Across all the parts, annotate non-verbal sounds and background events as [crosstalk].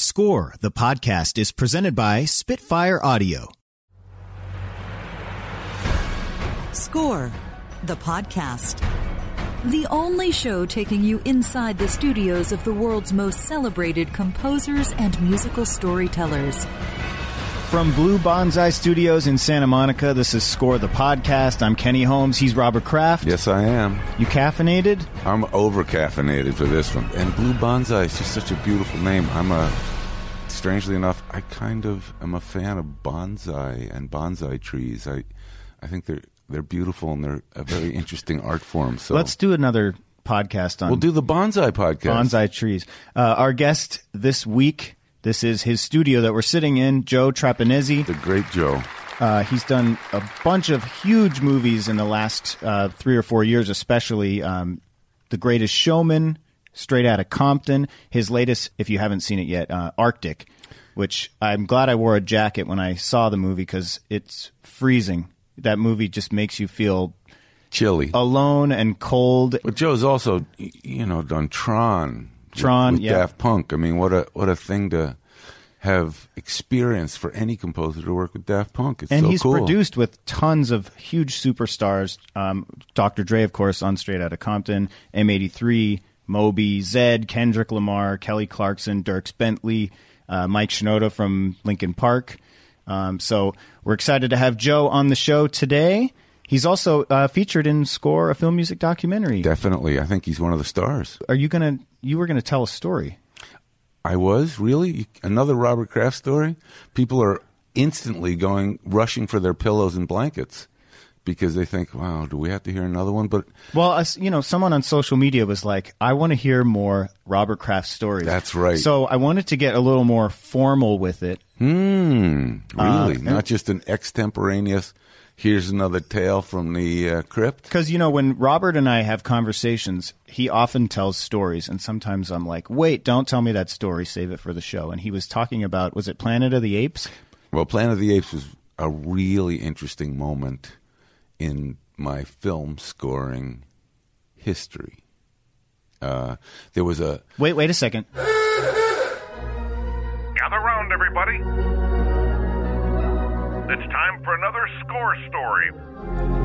Score, the podcast, is presented by Spitfire Audio. Score, the podcast. The only show taking you inside the studios of the world's most celebrated composers and musical storytellers. From Blue Bonsai Studios in Santa Monica, this is Score, the podcast. I'm Kenny Holmes. He's Robert Kraft. Yes, I am. You caffeinated? I'm over caffeinated for this one. And Blue Bonsai is just such a beautiful name. I'm a, strangely enough, I kind of am a fan of bonsai and bonsai trees. I, I think they're they're beautiful and they're a very interesting art form. So Let's do another podcast on we'll do the bonsai podcast. bonsai trees. Uh, our guest this week, this is his studio that we're sitting in, Joe Trapanese. The great Joe. Uh, he's done a bunch of huge movies in the last uh, three or four years, especially um, The Greatest Showman, Straight Outta Compton. His latest, if you haven't seen it yet, uh, Arctic, which I'm glad I wore a jacket when I saw the movie because it's freezing. That movie just makes you feel chilly, alone and cold. But Joe's also, you know, done Tron. With- Tron, with, yeah. Daft Punk. I mean, what a what a thing to have experience for any composer to work with Daft Punk. It's and so he's cool. produced with tons of huge superstars. Um, Dr. Dre, of course, on Straight Outta Compton, M83, Moby, Zedd, Kendrick Lamar, Kelly Clarkson, Dierks Bentley, uh, Mike Shinoda from Linkin Park. Um, so we're excited to have Joe on the show today. He's also uh, featured in Score, a film music documentary. Definitely, I think he's one of the stars. Are you gonna? You were gonna tell a story. I was really another Robert Kraft story. People are instantly going rushing for their pillows and blankets because they think, "Wow, do we have to hear another one?" But Well, you know, someone on social media was like, "I want to hear more Robert Kraft stories." That's right. So I wanted to get a little more formal with it. hmm, really, Uh, not just an extemporaneous. Here's another tale from the uh, crypt. Because, you know, when Robert and I have conversations, he often tells stories. And sometimes I'm like, wait, don't tell me that story. Save it for the show. And he was talking about, was it Planet of the Apes? Well, Planet of the Apes was a really interesting moment in my film scoring history. Uh, there was a Wait, wait a second. Gather round, everybody. It's time for another score story.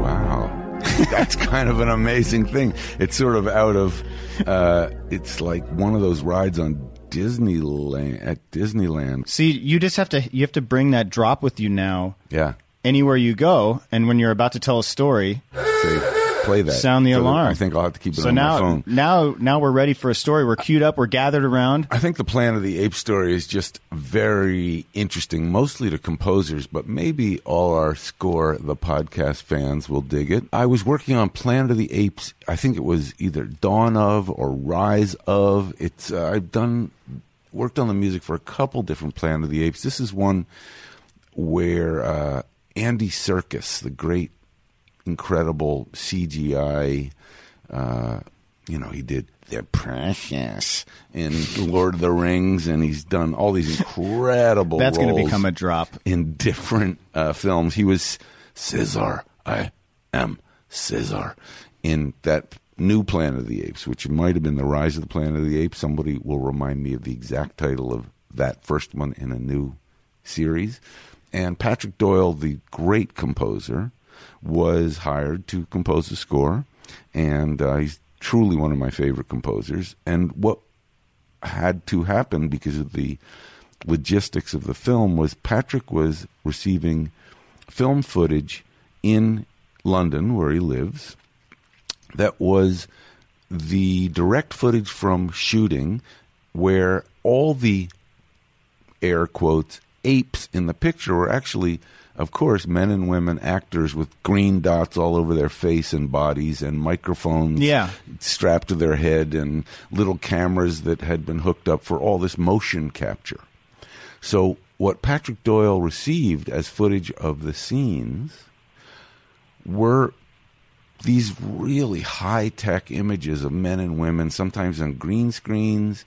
Wow. [laughs] That's kind of an amazing thing. It's sort of out of, uh, it's like one of those rides on Disneyland, at Disneyland. See, you just have to, you have to bring that drop with you now Yeah. anywhere you go. And when you're about to tell a story, Say, play that. Sound the So alarm. I think I'll have to keep it so on my now, phone. now, now we're ready for a story. We're queued up. We're gathered around. I think the Planet of the Apes story is just very interesting, mostly to composers, but maybe all our Score, the podcast fans, will dig it. I was working on Planet of the Apes. I think it was either Dawn of or Rise of. It's uh, I've done worked on the music for a couple different Planet of the Apes. This is one where uh, Andy Serkis, the great, incredible CGI. Uh, you know, he did They're Precious in Lord of the Rings, and he's done all these incredible. That's going to become a drop. in different uh, films. He was Caesar. I am Caesar in that new Planet of the Apes, which might have been the Rise of the Planet of the Apes. Somebody will remind me of the exact title of that first one in a new series. And Patrick Doyle, the great composer, was hired to compose the score, and uh, he's truly one of my favorite composers. And what had to happen because of the logistics of the film was Patrick was receiving film footage in London, where he lives, that was the direct footage from shooting where all the air quotes apes in the picture were actually of course men and women actors with green dots all over their face and bodies and microphones Yeah. strapped to their head and little cameras that had been hooked up for all this motion capture so what Patrick Doyle received as footage of the scenes were these really high tech images of men and women, sometimes on green screens,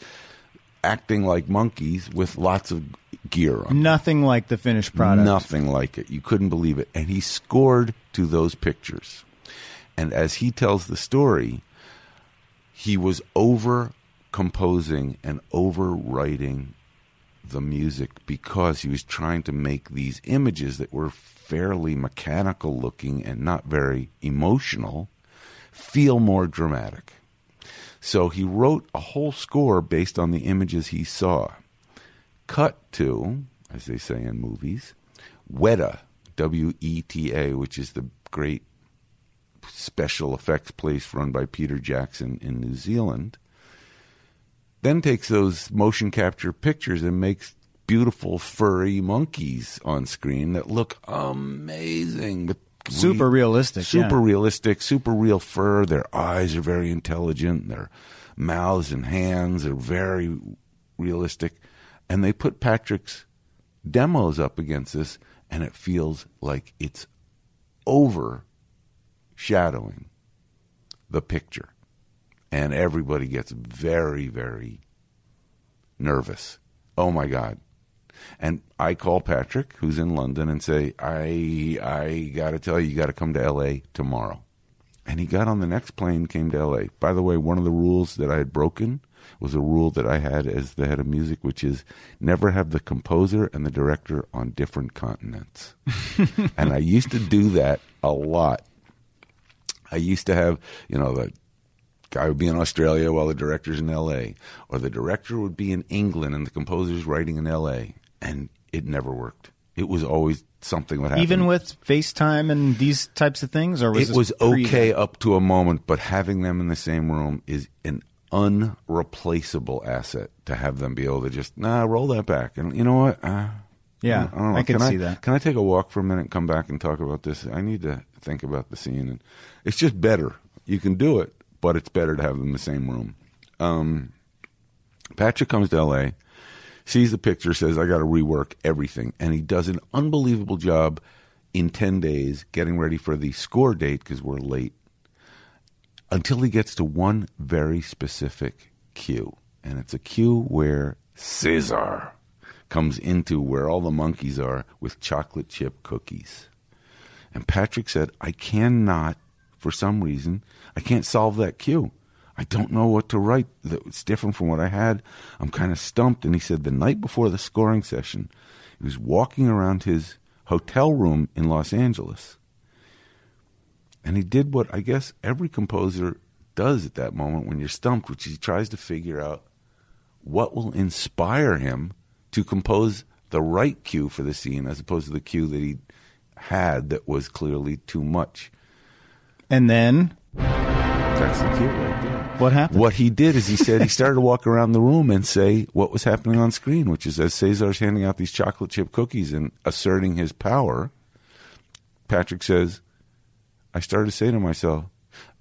acting like monkeys with lots of gear on. Nothing like the finished product. Nothing like it. You couldn't believe it. And he scored to those pictures. And as he tells the story, he was over composing and overwriting the music because he was trying to make these images that were fairly mechanical looking and not very emotional feel more dramatic. So he wrote a whole score based on the images he saw. Cut to, as they say in movies, Weta, W E T A, which is the great special effects place run by Peter Jackson in New Zealand, then takes those motion capture pictures and makes beautiful furry monkeys on screen that look amazing. With Super realistic, Super yeah. realistic, super real fur. Their eyes are very intelligent. Their mouths and hands are very realistic. And they put Patrick's demos up against this, and it feels like it's overshadowing the picture. And everybody gets very, very nervous. Oh my God. And I call Patrick, who's in London, and say, I I gotta tell you, you gotta come to LA tomorrow. And he got on the next plane, came to LA. By the way, one of the rules that I had broken was a rule that I had as the head of music, which is never have the composer and the director on different continents. [laughs] and I used to do that a lot. I used to have, you know, the guy would be in Australia while the director's in LA, or the director would be in England and the composer's writing in LA, and it never worked. It was always something would happen. Even with FaceTime and these types of things, or was it was okay up to a moment, but having them in the same room is an unreplaceable asset to have them be able to just nah roll that back and you know what uh, Yeah, I, don't know. I can Can see that. Can I take a walk for a minute and come back and talk about this? I need to think about the scene, and it's just better. You can do it, but it's better to have them in the same room. Um, Patrick comes to L.A., sees the picture, says, "I got to rework everything," and he does an unbelievable job in ten days getting ready for the score date because we're late. Until he gets to one very specific cue, and it's a cue where Caesar comes into where all the monkeys are with chocolate chip cookies. And Patrick said, I cannot, for some reason, I can't solve that cue. I don't know what to write. It's different from what I had. I'm kind of stumped. And he said the night before the scoring session, he was walking around his hotel room in Los Angeles. And he did what I guess every composer does at that moment when you're stumped, which is he tries to figure out what will inspire him to compose the right cue for the scene as opposed to the cue that he had that was clearly too much. And then That's the cue right there. what happened? What he did is he said he started to walk around the room and say what was happening on screen, which is as Caesar's handing out these chocolate chip cookies and asserting his power, Patrick says, I started to say to myself,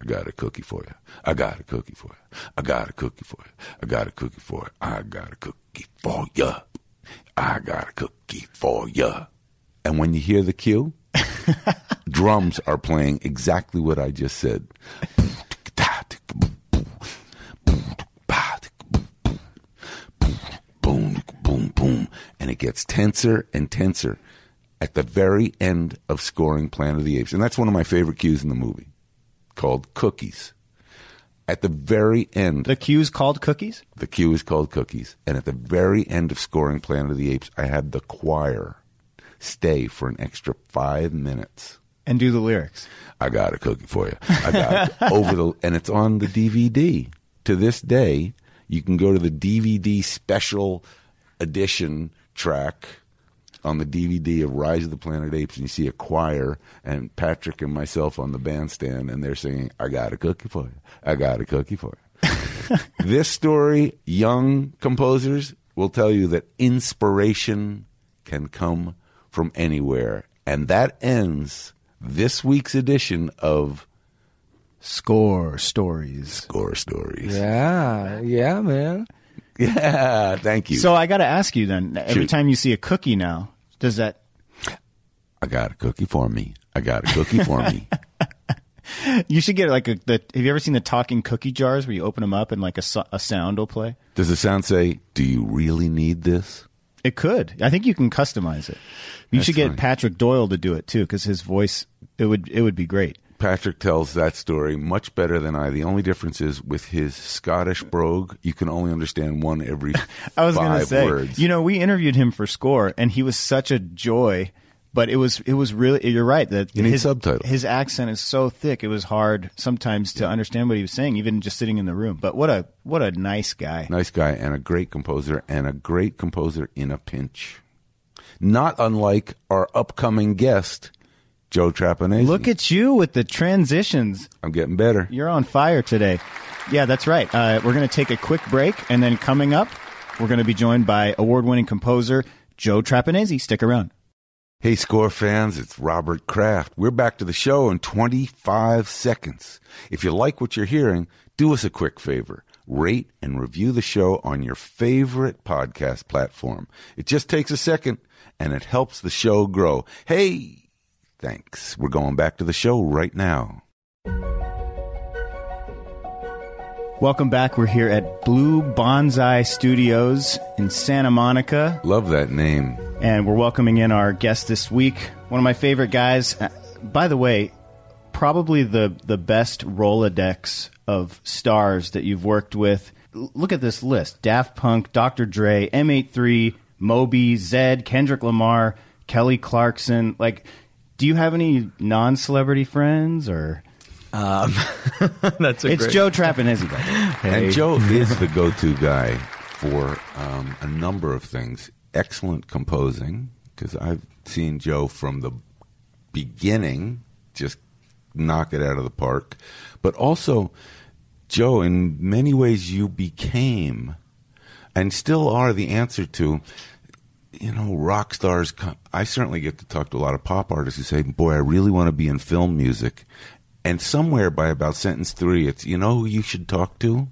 I got a cookie for you. I got a cookie for you. I got a cookie for you. I got a cookie for you. I got a cookie for you. I got a cookie for you. And when you hear the cue, [laughs] drums are playing exactly what I just said. Boom boom boom boom, boom, boom. And it gets tenser and tenser at the very end of scoring Planet of the Apes. And that's one of my favorite cues in the movie called Cookies. At the very end, the cue is called cookies. the cue is called Cookies. And at the very end of scoring Planet of the Apes, I had the choir stay for an extra five minutes. and do the lyrics. I got a cookie for you. I got it [laughs] over the, and it's on the DVD. To this day, you can go to the DVD special edition track on the DVD of Rise of the Planet Apes, and you see a choir and Patrick and myself on the bandstand, and they're singing, "I got a cookie for you. I got a cookie for you." [laughs] this story, young composers will tell you that inspiration can come from anywhere, and that ends this week's edition of Score stories. Score Stories. Yeah, yeah, man. [laughs] Yeah, thank you. So I got to ask you then. Every Shoot. time you see a cookie now, does that? I got a cookie for me. I got a cookie for me. [laughs] You should get like a. The, have you ever seen the talking cookie jars where you open them up and like a, so- a sound will play? Does the sound say, "Do you really need this"? It could. I think you can customize it. You That's should get funny. Patrick Doyle to do it too, because his voice it would it would be great. Patrick tells that story much better than I. The only difference is with his Scottish brogue, you can only understand one every [laughs] I was five going to say, words. you know, we interviewed him for Score, and he was such a joy. But it was it was really you're right that You his subtitles. his accent is so thick it was hard sometimes to understand what he was saying even just sitting in the room. But what a what a nice guy. nice guy and a great composer and a great composer in a pinch. Not unlike our upcoming guest, Joe Trapanese. Look at you with the transitions. I'm getting better. You're on fire today. Yeah, that's right. Uh, we're going to take a quick break, and then coming up, we're going to be joined by award-winning composer Joe Trapanese. Stick around. Hey, score fans, it's Robert Kraft. We're back to the show in 25 seconds. If you like what you're hearing, do us a quick favor. Rate and review the show on your favorite podcast platform. It just takes a second and it helps the show grow. Hey, thanks. We're going back to the show right now. Welcome back. We're here at Blue Bonsai Studios in Santa Monica, Love that name. and we're welcoming in our guest this week. One of my favorite guys. Uh, by the way, probably the the best Rolodex of stars that you've worked with. L- Look at this list: Daft Punk, Dr. Dre, M83, Moby, Zedd, Kendrick Lamar, Kelly Clarkson. Like, do you have any non-celebrity friends or? [laughs] That's a It's great- Joe Trapanese. by the way. And Joe [laughs] is the go-to guy for um, a number of things. Excellent composing, because I've seen Joe from the beginning just knock it out of the park. But also, Joe, in many ways, you became and still are the answer to. You know, rock stars. co- I certainly get to talk to a lot of pop artists who say, "Boy, I really want to be in film music." And somewhere by about sentence three, it's you know who you should talk to,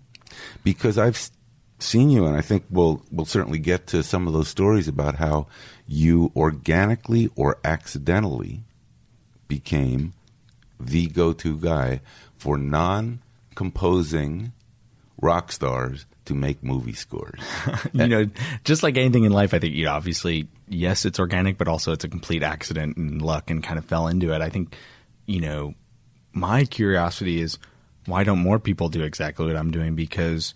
because I've seen you, and I think we'll we'll certainly get to some of those stories about how you organically or accidentally became the go-to guy for non-composing rock stars to make movie scores. [laughs] you know, just like anything in life, I think you know, obviously, yes, it's organic, but also it's a complete accident and luck, and kind of fell into it. I think, you know, my curiosity is why don't more people do exactly what I'm doing? Because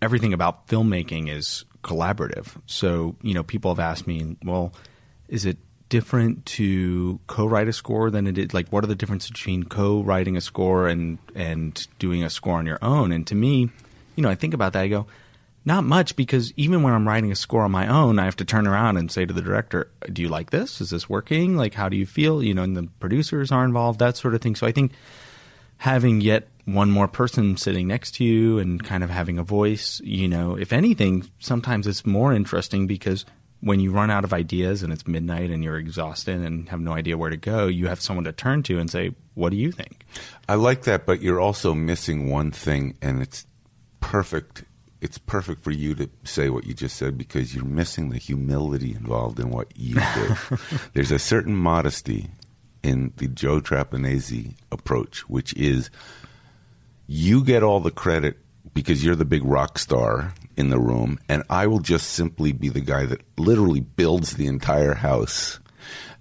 everything about filmmaking is collaborative. So, you know, people have asked me, well, is it different to co-write a score than it is like what are the differences between co-writing a score and and doing a score on your own? And to me, you know, I think about that I go, not much because even when I'm writing a score on my own, I have to turn around and say to the director, "Do you like this? Is this working? Like how do you feel?" You know, and the producers are involved, that sort of thing. So I think having yet one more person sitting next to you and kind of having a voice, you know, if anything, sometimes it's more interesting because when you run out of ideas and it's midnight and you're exhausted and have no idea where to go, you have someone to turn to and say, "What do you think?" I like that, but you're also missing one thing, and it's perfect. It's perfect for you to say what you just said because you're missing the humility involved in what you [laughs] do. There's a certain modesty in the Joe Trapanese approach, which is you get all the credit because you're the big rock star in the room, and I will just simply be the guy that literally builds the entire house.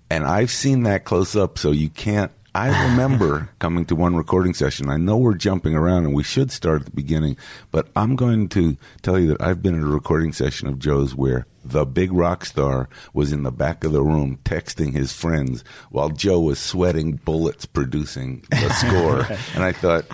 And I've seen that close up, so you can't. I remember [laughs] coming to one recording session. I know we're jumping around and we should start at the beginning, but I'm going to tell you that I've been at a recording session of Joe's where the big rock star was in the back of the room texting his friends while Joe was sweating bullets producing the [laughs] score. and I thought,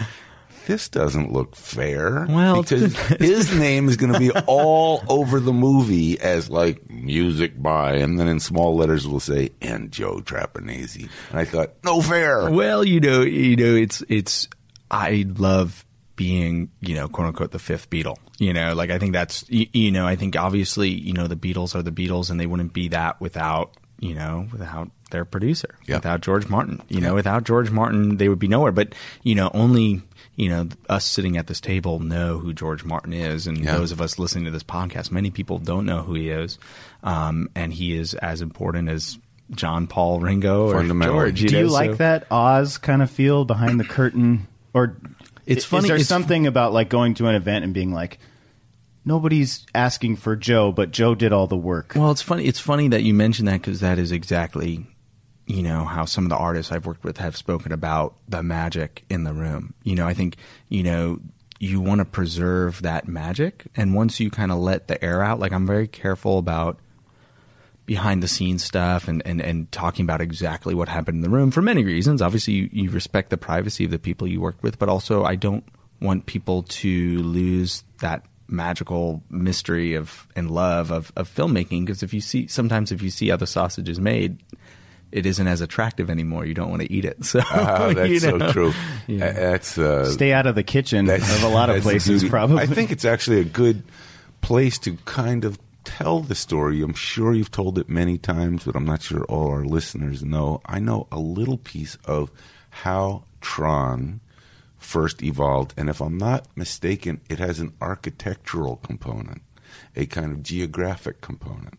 this doesn't look fair. Well, because [laughs] his name is going to be all over the movie as like music by, and then in small letters we'll say and Joe Trapanese. And I thought, no fair. Well, you know, you know, it's it's. I love being, you know, quote unquote, the fifth Beatle. You know, like I think that's, you, you know, I think obviously, you know, the Beatles are the Beatles, and they wouldn't be that without, you know, without their producer, Yeah. without George Martin. You know, without George Martin, they would be nowhere. But you know, only you know us sitting at this table know who George Martin is, and Yeah. those of us listening to this podcast, many people don't know who he is, um, and he is as important as. John Paul Ringo or Fundamentally. George. Do you know, like so- that Oz kind of feel behind the curtain, or It's i- funny, Is there it's- something about like going to an event and being like, nobody's asking for Joe, but Joe did all the work. Well, it's funny. It's funny that you mentioned that because that is exactly you know how some of the artists I've worked with have spoken about the magic in the room. You know, I think you know you want to preserve that magic, and once you kind of let the air out, like I'm very careful about behind the scenes stuff and, and, and talking about exactly what happened in the room for many reasons. Obviously, you, you respect the privacy of the people you work with, but also I don't want people to lose that magical mystery of and love of, of filmmaking because if you see sometimes if you see how the sausage is made it isn't as attractive anymore you don't want to eat it [laughs] so Ah, [laughs] that's you know. so true. Yeah. Uh, That's uh, Stay out of the kitchen of a lot of places, beauty. probably. I think it's actually a good place to kind of tell the story. I'm sure you've told it many times, but I'm not sure all our listeners know. I know a little piece of how Tron first evolved, and if I'm not mistaken, it has an architectural component, a kind of geographic component.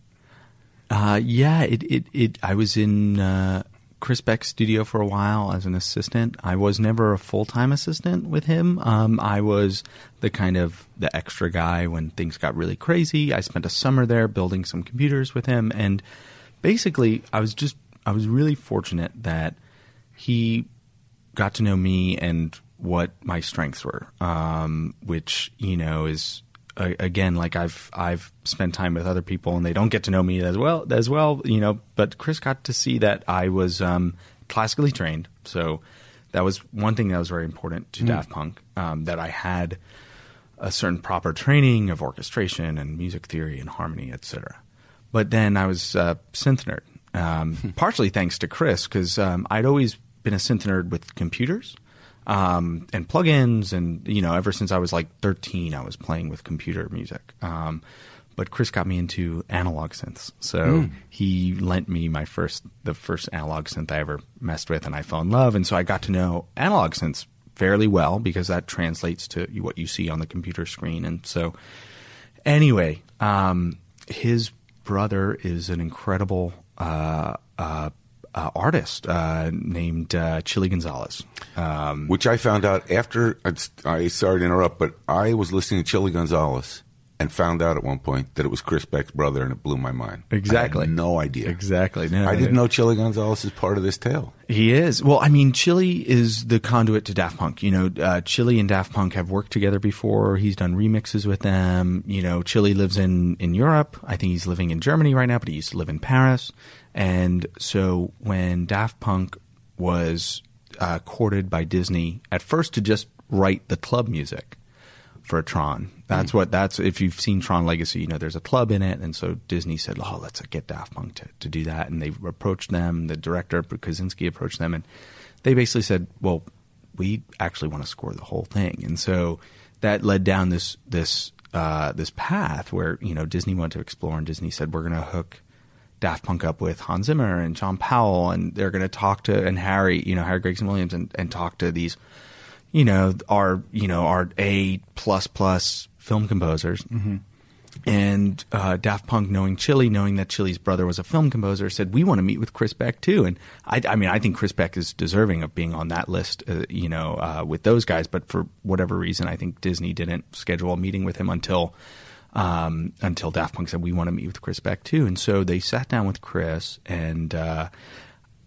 Uh, yeah, it, it, it, I was in uh, Chris Beck's studio for a while as an assistant. I was never a full time assistant with him. Um, I was the kind of the extra guy when things got really crazy. I spent a summer there building some computers with him, and basically, I was just I was really fortunate that he got to know me and what my strengths were, um, which you know is again like I've I've spent time with other people and they don't get to know me as well as well, you know. But Chris got to see that I was um, classically trained, so that was one thing that was very important to Daft Punk um, that I had a certain proper training of orchestration and music theory and harmony, etc. But then I was a synth nerd, um, partially thanks to Chris, because um, I'd always been a synth nerd with computers um, and plugins, and you know, ever since I was like 13, I was playing with computer music. Um, but Chris got me into analog synths, so he lent me my first, the first analog synth I ever messed with, and I fell in love, and so I got to know analog synths fairly well because that translates to what you see on the computer screen, and so anyway, um, his brother is an incredible uh, uh, uh, artist uh, named uh, Chilly Gonzales. Um, which I found out after. I sorry to interrupt, but I was listening to Chilly Gonzales and found out at one point that it was Chris Beck's brother, and it blew my mind. Exactly. I had no idea. Exactly. No, I didn't know Chilly Gonzales is part of this tale. He is. Well, I mean, Chilly is the conduit to Daft Punk. You know, uh, Chilly and Daft Punk have worked together before. He's done remixes with them. You know, Chilly lives in, in Europe. I think he's living in Germany right now, but he used to live in Paris. And so when Daft Punk was uh, courted by Disney, at first to just write the club music for Tron. That's what that's if you've seen Tron Legacy, you know there's a club in it, and so Disney said, "Oh, let's get Daft Punk to, to do that." And they approached them. The director Kosinski approached them, and they basically said, "Well, we actually want to score the whole thing." And so that led down this this uh, this path where you know Disney wanted to explore, and Disney said, "We're going to hook." Daft Punk up with Hans Zimmer and John Powell, and they're going to talk to and Harry, you know Harry Gregson Williams, and, and talk to these you know, our you know our A plus plus film composers. And uh, Daft Punk, knowing Chilly, knowing that Chilly's brother was a film composer, said we want to meet with Chris Beck too. And I, I mean, I think Chris Beck is deserving of being on that list, uh, you know, uh, with those guys. But for whatever reason, I think Disney didn't schedule a meeting with him until um, until Daft Punk said we want to meet with Chris Beck too. And so they sat down with Chris and. Uh,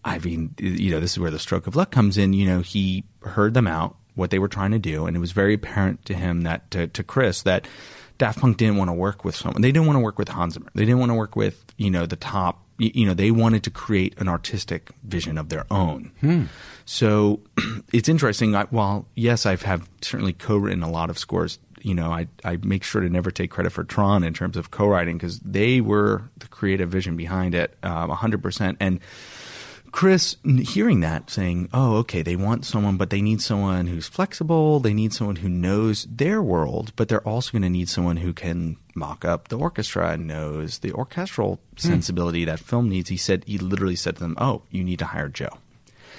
I mean, you know, this is where the stroke of luck comes in. You know, he heard them out, what they were trying to do, and it was very apparent to him that to, to Chris that Daft Punk didn't want to work with someone. They didn't want to work with Hans Zimmer. They didn't want to work with you know the top. You know, they wanted to create an artistic vision of their own. So [clears throat] it's interesting. I, while yes, I've have certainly co-written a lot of scores. You know, I I make sure to never take credit for Tron in terms of co-writing because they were the creative vision behind it, um, hundred percent. And Chris, hearing that, saying, "Oh, okay, they want someone, but they need someone who's flexible. They need someone who knows their world, but they're also going to need someone who can mock up the orchestra and knows the orchestral sensibility that film needs." He said, he literally said to them, "Oh, you need to hire Joe."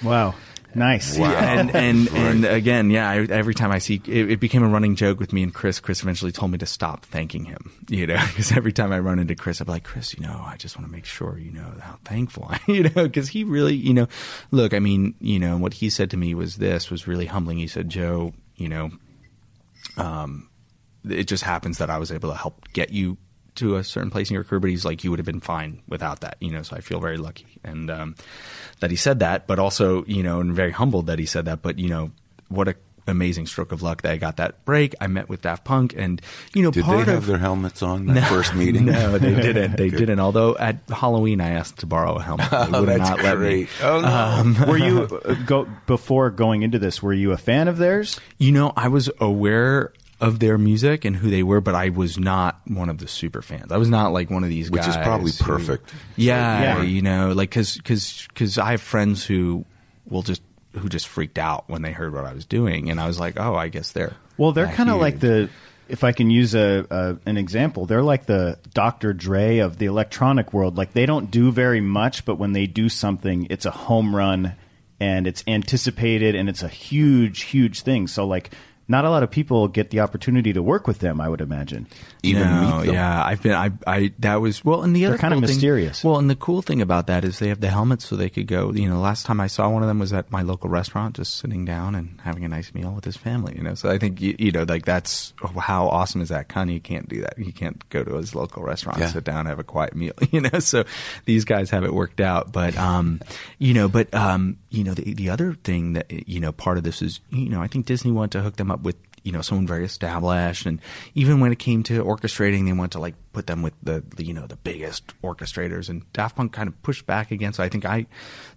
wow, nice. Wow. and and and again, yeah. I, every time I see it, it became a running joke with me and Chris. Chris eventually told me to stop thanking him. [laughs] You know, because every time I run into Chris, I'm like, Chris, you know, I just want to make sure you know how thankful I, [laughs] you know, because he really, you know, look, I mean, you know, what he said to me was this was really humbling. He said, Joe, you know, um, it just happens that I was able to help get you to a certain place in your career, but he's like, you would have been fine without that, you know. So I feel very lucky and um, that he said that, but also, you know, and very humbled that he said that. But you know, what a amazing stroke of luck that I got that break. I met with Daft Punk, and you know, Did part they have of their helmets on that first [laughs] meeting? no, they [laughs] didn't. They didn't. Although at Halloween, I asked to borrow a helmet. They [laughs] Oh, would that's not let me. Oh no. were you uh, go before going into this? Were you a fan of theirs? You know, I was aware of their music and who they were, but I was not one of the super fans. I was not like one of these guys. Which is probably who- perfect. yeah, Yeah. you know, like because because I have friends who will just who just freaked out when they heard what I was doing, and I was like, oh, I guess they're Well, they're kind of like the, if I can use a, a an example, they're like the Dr. Dre of the electronic world. Like they don't do very much, but when they do something, it's a home run, and it's anticipated, and it's a huge, huge thing. So like, not a lot of people get the opportunity to work with them. I would imagine. Even no, meet them. yeah, I've been. I, I that was well, and the They're other kinda cool thing- mysterious. well, and the cool thing about that is they have the helmets, so they could go. You know, last time I saw one of them was at my local restaurant, just sitting down and having a nice meal with his family. You know, so I think you, you know, like that's how awesome is that? Kanye can't do that. He can't go to his local restaurant, Yeah. sit down, have a quiet meal. [laughs] You know, so these guys have it worked out. But um, you know, but um, you know, the the other thing that you know, part of this is you know, I think Disney wanted to hook them up with you know someone very established. And even when it came to orchestrating they wanted to like put them with the, the you know the biggest orchestrators. And daft punk kind of pushed back against i think i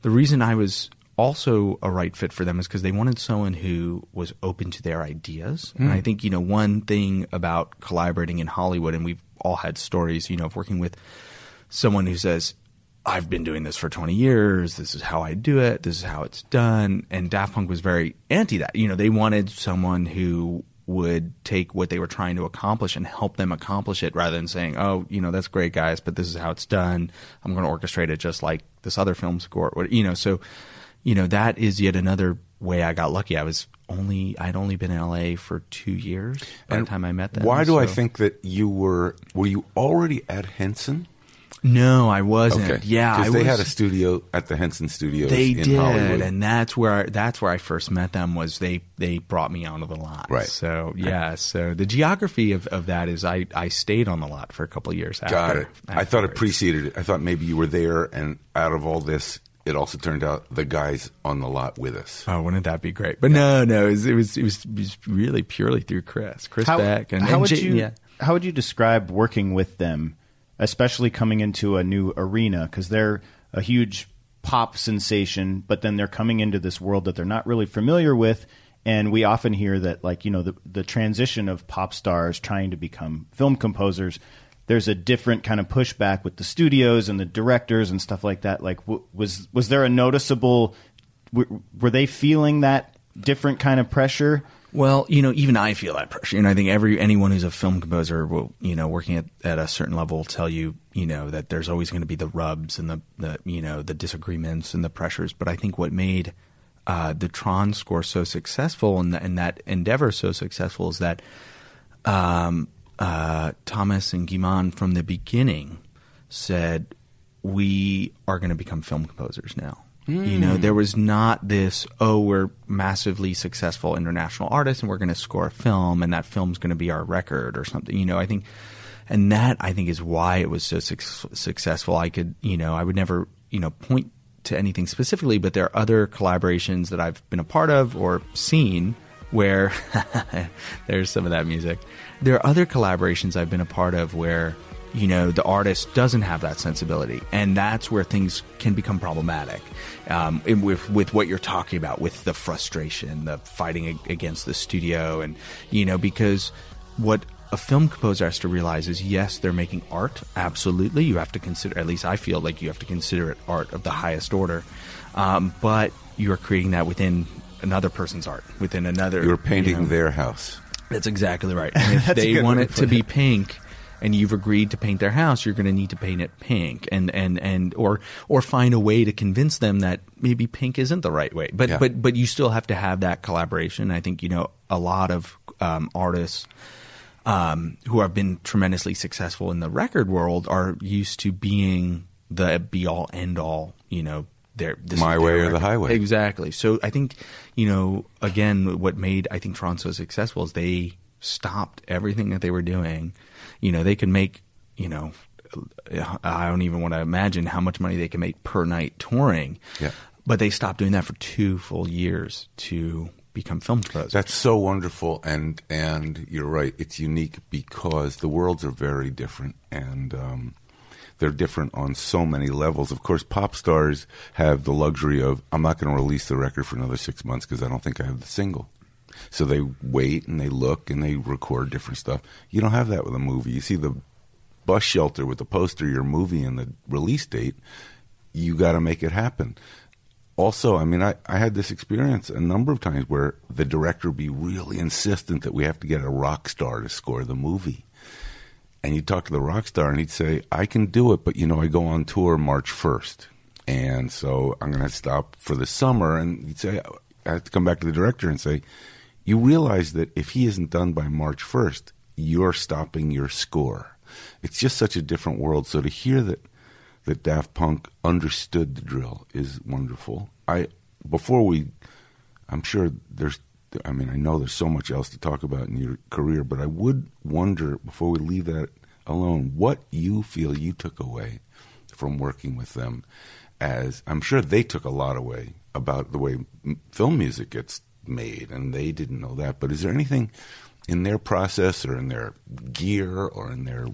the reason i was also a right fit for them is because they wanted someone who was open to their ideas. And hmm. i think you know one thing about collaborating in hollywood and we've all had stories you know of working with someone who says, I've been doing this for 20 years. This is how I do it. This is how it's done. And Daft Punk was very anti that. You know, they wanted someone who would take what they were trying to accomplish and help them accomplish it rather than saying, oh, you know, that's great, guys, but this is how it's done. I'm going to orchestrate it just like this other film score. You know, so, you know, that is yet another way I got lucky. I was only, I'd only been in LA for two years by the time I met them. Why do I think that you were? Were you already at Henson? No, I wasn't. Okay, Yeah, because they was, had a studio at the Henson Studios. They in did, Hollywood. and that's where that's where I first met them. Was they they brought me onto the lot. Right. So yeah. So the geography of, of that is I I stayed on the lot for a couple of years. After, Got it. I thought it afterwards. preceded it. I thought maybe you were there, and out of all this, it also turned out the guys on the lot with us. Oh, wouldn't that be great? But no, no, it was it was, it was, it was really purely through Chris, Chris Beck, and, how and would Jay- you yeah. how would you describe working with them, especially coming into a new arena because they're a huge pop sensation, but then they're coming into this world that they're not really familiar with. And we often hear that, like you know, the the transition of pop stars trying to become film composers. There's a different kind of pushback with the studios and the directors and stuff like that. Like, w- was was there a noticeable? W- were they feeling that different kind of pressure? Well, you know, even I feel that pressure. You know, I think every anyone who's a film composer will, you know, working at, at a certain level will tell you, you know, that there's always going to be the rubs and the, the, you know, the disagreements and the pressures. But I think what made uh, the Tron score so successful and, and that endeavor so successful is that um, uh, Thomas and Guy-Man from the beginning said, "We are going to become film composers now." You know, there was not this, "Oh, we're massively successful international artists, and we're going to score a film, and that film's going to be our record or something." You know, I think, and that I think is why it was so suc successful. I could, you know, I would never, you know, point to anything specifically, but there are other collaborations that I've been a part of or seen where [laughs] there's some of that music. There are other collaborations I've been a part of where you know the artist doesn't have that sensibility, and that's where things can become problematic. Um, with with what you're talking about, with the frustration, the fighting against the studio, and you know because what a film composer has to realize is yes, they're making art. Absolutely, you have to consider. At least I feel like you have to consider it art of the highest order. Um, but you are creating that within another person's art, within another. You're painting know. their house. That's exactly right. [laughs] And if they want it to to be pink, and you've agreed to paint their house, you're going to need to paint it pink, and and and or or find a way to convince them that maybe pink isn't the right way. But Yeah. but but you still have to have that collaboration. I think you know a lot of um, artists um, who have been tremendously successful in the record world are used to being the be all end all. You know, their this My way or the highway. Exactly. So I think you know again what made I think Tron so successful is they stopped everything that they were doing. You know, they can make you know, I don't even want to imagine how much money they can make per night touring. Yeah. But they stopped doing that for two full years to become film composers. That's so wonderful, and and you're right. It's unique because the worlds are very different, and um, they're different on so many levels. Of course, pop stars have the luxury of I'm not going to release the record for another six months because I don't think I have the single. So they wait and they look and they record different stuff. You don't have that with a movie. You see the bus shelter with the poster, your movie, and the release date. You got to make it happen also, I mean, I, I had this experience a number of times where the director would be really insistent that we have to get a rock star to score the movie. And you'd talk to the rock star and he'd say, I can do it, but you know, I go on tour March 1st. And so I'm going to stop for the summer. And he'd say, I have to come back to the director and say, You realize that if he isn't done by March 1st, you're stopping your score. It's just such a different world. So to hear that that Daft Punk understood the drill is wonderful. I before we, I'm sure there's. I mean, I know there's so much else to talk about in your career, but I would wonder before we leave that alone, what you feel you took away from working with them. As I'm sure they took a lot away about the way film music gets made, and they didn't know that. But is there anything in their process or in their gear or in their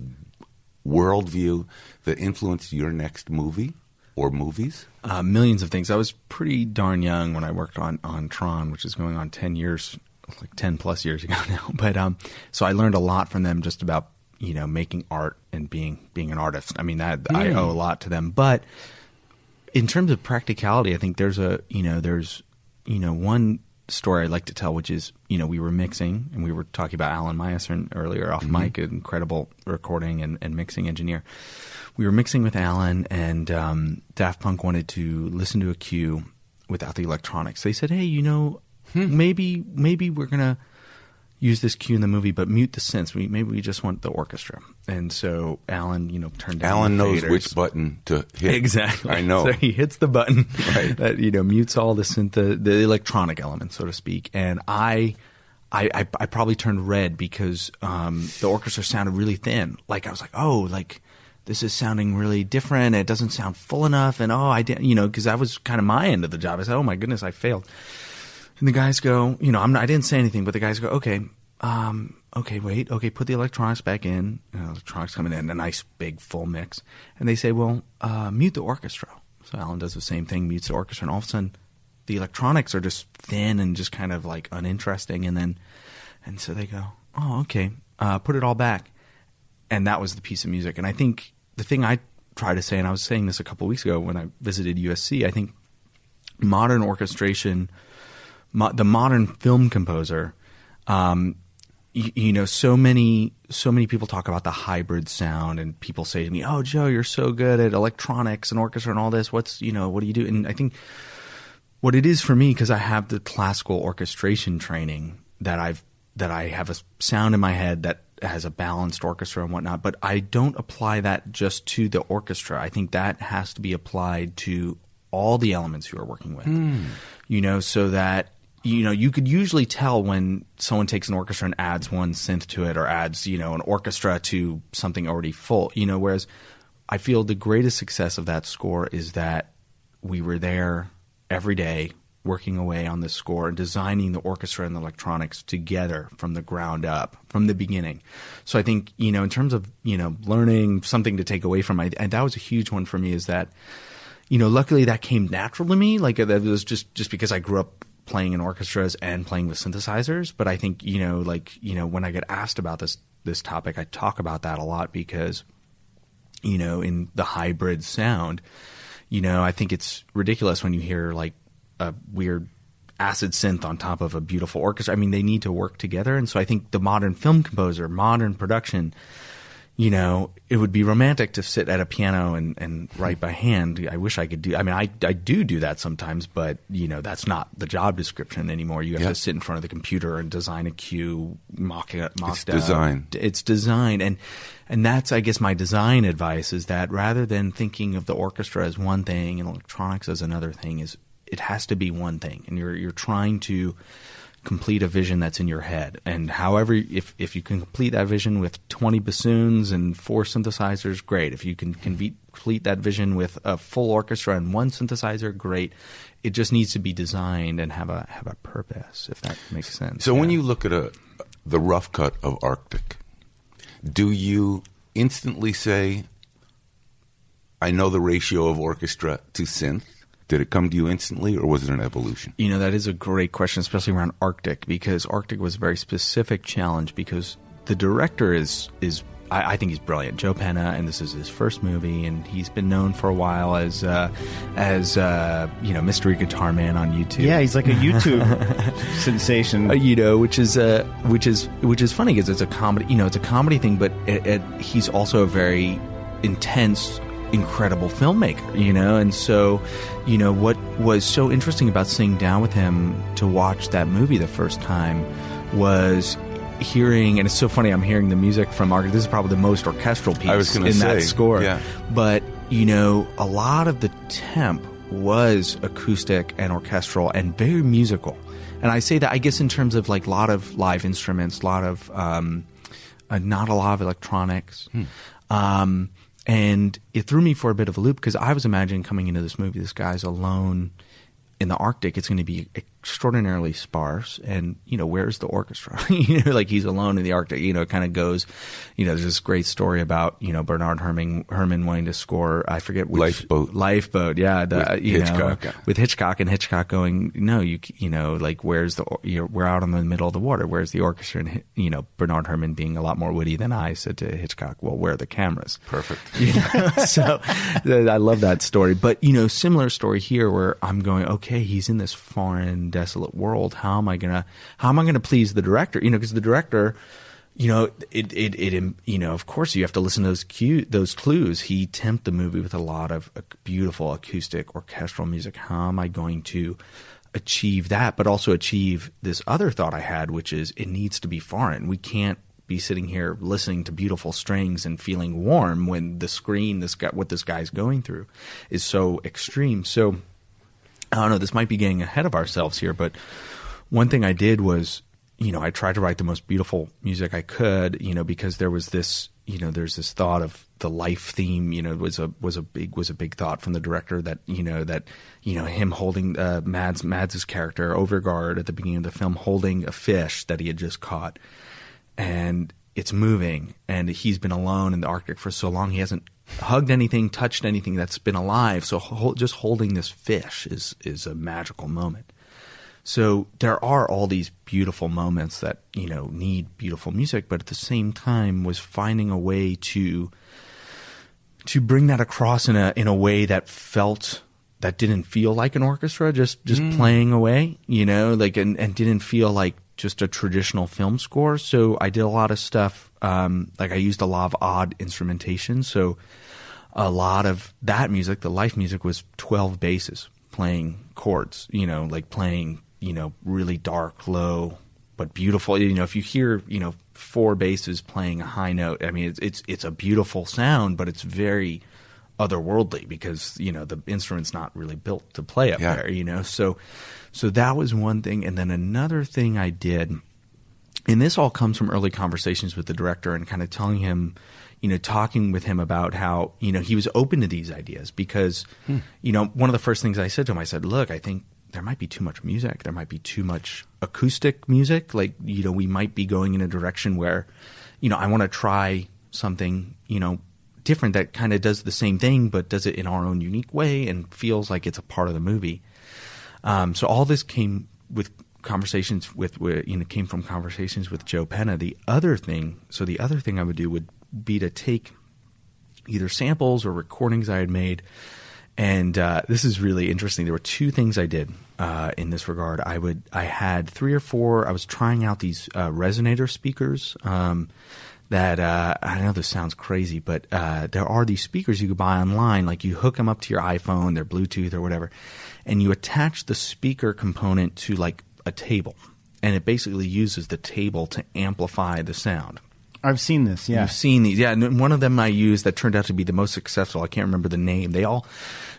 worldview that influenced your next movie or movies? Uh, millions of things. I was pretty darn young when I worked on, on Tron, which is going on 10 years, like 10 plus years ago [laughs] now. But um, so I learned a lot from them just about, you know, making art and being being an artist. I mean, that mm. I owe a lot to them. But in terms of practicality, I think there's a, you know, there's, you know, one story I'd like to tell, which is, you know, we were mixing and we were talking about Alan Meyerson earlier off mm-hmm. mic, an incredible recording and, and, mixing engineer. We were mixing with Alan and um, Daft Punk wanted to listen to a cue without the electronics. They said, hey, you know, hmm. maybe maybe we're going to – use this cue in the movie, but mute the synths. We, maybe we just want the orchestra. And so Alan, you know, turned down. Alan knows faders. which button to hit. Exactly. I know. [laughs] So he hits the button [laughs] right. that you know mutes all the synth, the, the electronic elements, so to speak. And I. I, I, I probably turned red because um, the orchestra sounded really thin. Like I was like, oh, like this is sounding really different. It doesn't sound full enough. And oh, I didn't, you know, because that was kind of my end of the job. I said, oh my goodness, I failed. And the guys go, you know, I'm not, I didn't say anything, but the guys go, okay, um, okay, wait, okay, put the electronics back in. You electronics coming in, a nice big full mix. And they say, well, uh, mute the orchestra. So Alan does the same thing, mutes the orchestra, and all of a sudden the electronics are just thin and just kind of like uninteresting. And then, and so they go, oh, okay, uh, put it all back. And that was the piece of music. And I think the thing I try to say, and I was saying this a couple weeks ago when I visited USC, I think modern orchestration, mo- the modern film composer, um, you, you, know, so many so many people talk about the hybrid sound, and people say to me, "Oh, Joe, you're so good at electronics and orchestra and all this. What's you know, what do you do?" And I think what it is for me because I have the classical orchestration training that I've that I have a sound in my head that has a balanced orchestra and whatnot, but I don't apply that just to the orchestra. I think that has to be applied to all the elements you are working with. Mm. You know, so that you know, you could usually tell when someone takes an orchestra and adds one synth to it or adds, you know, an orchestra to something already full, you know, whereas I feel the greatest success of that score is that we were there every day working away on this score and designing the orchestra and the electronics together from the ground up from the beginning. So I think, you know, in terms of, you know, learning something to take away from it, and that was a huge one for me is that, you know, luckily that came natural to me. Like that was just, just because I grew up playing in orchestras and playing with synthesizers. But I think you know, like you know, when I get asked about this this topic, I talk about that a lot because you know, in the hybrid sound, you know, I think it's ridiculous when you hear like a weird acid synth on top of a beautiful orchestra. I mean, they need to work together, and so I think the modern film composer, modern production you know, it would be romantic to sit at a piano and, and write by hand. I wish I could do. I mean, I I do do that sometimes, but you know, that's not the job description anymore. You have to sit in front of the computer and design a cue, mock it, mock it's design. It's design, and and that's I guess my design advice is that rather than thinking of the orchestra as one thing and electronics as another thing, is it has to be one thing, and you're you're trying to complete a vision that's in your head. And however, if if you can complete that vision with 20 bassoons and four synthesizers, great. If you can complete that vision with a full orchestra and one synthesizer, great. It just needs to be designed and have a have a purpose, if that makes sense. So when you look at a the rough cut of Arctic, do you instantly say, "I know the ratio of orchestra to synth"? Did it come to you instantly, or was it an evolution? You know, that is a great question, especially around Arctic, because Arctic was a very specific challenge because the director is is I, I think he's brilliant, Joe Penna, and this is his first movie, and he's been known for a while as uh, as uh, you know mystery guitar man on YouTube. Yeah, he's like a YouTube [laughs] sensation. Uh, you know, which is uh, which is which is funny because it's a comedy. You know, it's a comedy thing, but it, it, he's also a very intense, incredible filmmaker. You know, and so you know what was so interesting about sitting down with him to watch that movie the first time was hearing and it's so funny i'm hearing the music from Arctic. this is probably the most orchestral piece I was gonna in that score yeah. but you know a lot of the temp was acoustic and orchestral and very musical and i say that i guess in terms of like a lot of live instruments a lot of um, uh, not a lot of electronics um, and it threw me for a bit of a loop because i was imagining coming into this movie this guy's alone in the Arctic, it's going to be extraordinarily sparse. And you know, where's the orchestra? [laughs] you know, like he's alone in the Arctic. You know, it kind of goes. You know, there's this great story about you know Bernard Herrmann Herman wanting to score. I forget which Lifeboat. Lifeboat. Yeah, the, With you Hitchcock. know with Hitchcock and Hitchcock going. No, you you know like where's the you're, we're out in the middle of the water. Where's the orchestra? And you know Bernard Herrmann being a lot more witty than I said to Hitchcock. Well, where are the cameras? Perfect. [laughs] You know? [laughs] so I love that story. But you know, similar story here where I'm going, okay, he's in this foreign, desolate world. How am I gonna how am I gonna please the director? You know, because the director, you know, it, it it you know, of course, you have to listen to those cue those clues. He tempted the movie with a lot of beautiful acoustic orchestral music. How am I going to achieve that, but also achieve this other thought I had, which is it needs to be foreign. We can't be sitting here listening to beautiful strings and feeling warm when the screen, this guy, what this guy's going through, is so extreme. So I don't know. This might be getting ahead of ourselves here, but one thing I did was, you know, I tried to write the most beautiful music I could, you know, because there was this, you know, there's this thought of the life theme, you know, was a was a big was a big thought from the director that you know that you know him holding uh, Mads Mads's character Overgard at the beginning of the film holding a fish that he had just caught, and it's moving, and he's been alone in the Arctic for so long he hasn't hugged anything, touched anything that's been alive. So hol- just holding this fish is is a magical moment. So there are all these beautiful moments that you know need beautiful music, but at the same time was finding a way to to bring that across in a in a way that felt that didn't feel like an orchestra just just mm. playing away, you know, like and, and didn't feel like just a traditional film score. So I did a lot of stuff um, like I used a lot of odd instrumentation. So a lot of that music, the life music, was twelve basses playing chords. You know, like playing you know really dark, low, but beautiful. You know, if you hear you know four basses playing a high note, I mean it's it's it's a beautiful sound, but it's very otherworldly because you know the instrument's not really built to play up Yeah. there. You know, so so that was one thing, and then another thing I did and this all comes from early conversations with the director and kind of telling him you know talking with him about how you know he was open to these ideas because hmm. you know one of the first things i said to him i said look i think there might be too much music. There might be too much acoustic music. Like you know we might be going in a direction where you know i want to try something you know different that kind of does the same thing but does it in our own unique way and feels like it's a part of the movie um, so all this came with conversations with, you know came from conversations with Joe Penna. The other thing, so the other thing I would do would be to take either samples or recordings I had made, and uh, this is really interesting. There were two things I did uh, in this regard. I would I had three or four. I was trying out these uh, resonator speakers. Um, that uh, I know this sounds crazy, but uh, there are these speakers you could buy online. Like you hook them up to your iPhone, they're Bluetooth or whatever, and you attach the speaker component to like a table, and it basically uses the table to amplify the sound. I've seen this. Yeah. You've seen these, yeah. And one of them I used that turned out to be the most successful. I can't remember the name. They all,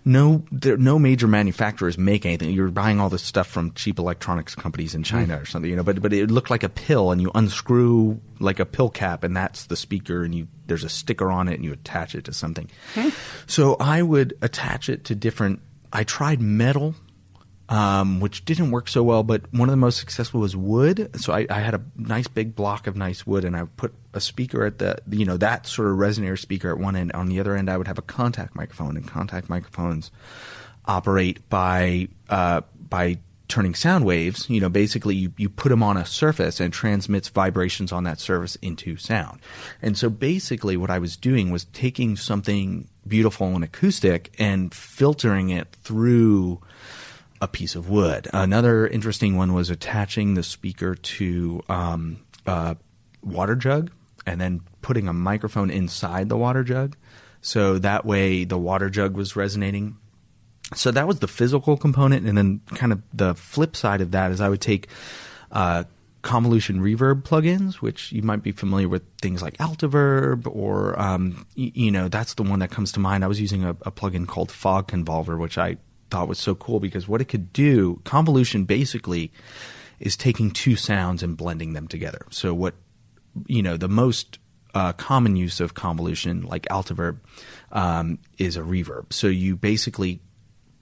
no, there, no major manufacturers make anything. You're buying all this stuff from cheap electronics companies in China mm. or something, you know. But but it looked like a pill, and you unscrew like a pill cap, and that's the speaker, and you there's a sticker on it, and you attach it to something. Hmm. So I would attach it to different. I tried metal um, which didn't work so well. But one of the most successful was wood. So I, I had a nice big block of nice wood, and I put a speaker at the you know that sort of resonator speaker at one end. On the other end, I would have a contact microphone, and contact microphones operate by uh, by turning sound waves. You know, basically you, you put them on a surface and transmits vibrations on that surface into sound. And so basically what I was doing was taking something beautiful and acoustic and filtering it through a piece of wood. Another interesting one was attaching the speaker to um, a water jug and then putting a microphone inside the water jug. So that way the water jug was resonating. So that was the physical component. And then kind of the flip side of that is I would take uh, convolution reverb plugins, which you might be familiar with things like Altiverb or, um, y- you know, that's the one that comes to mind. I was using a, a plugin called Fog Convolver, which I thought was so cool because what it could do, convolution basically is taking two sounds and blending them together. So what you know, the most uh, common use of convolution, like Altiverb, um, is a reverb. So you basically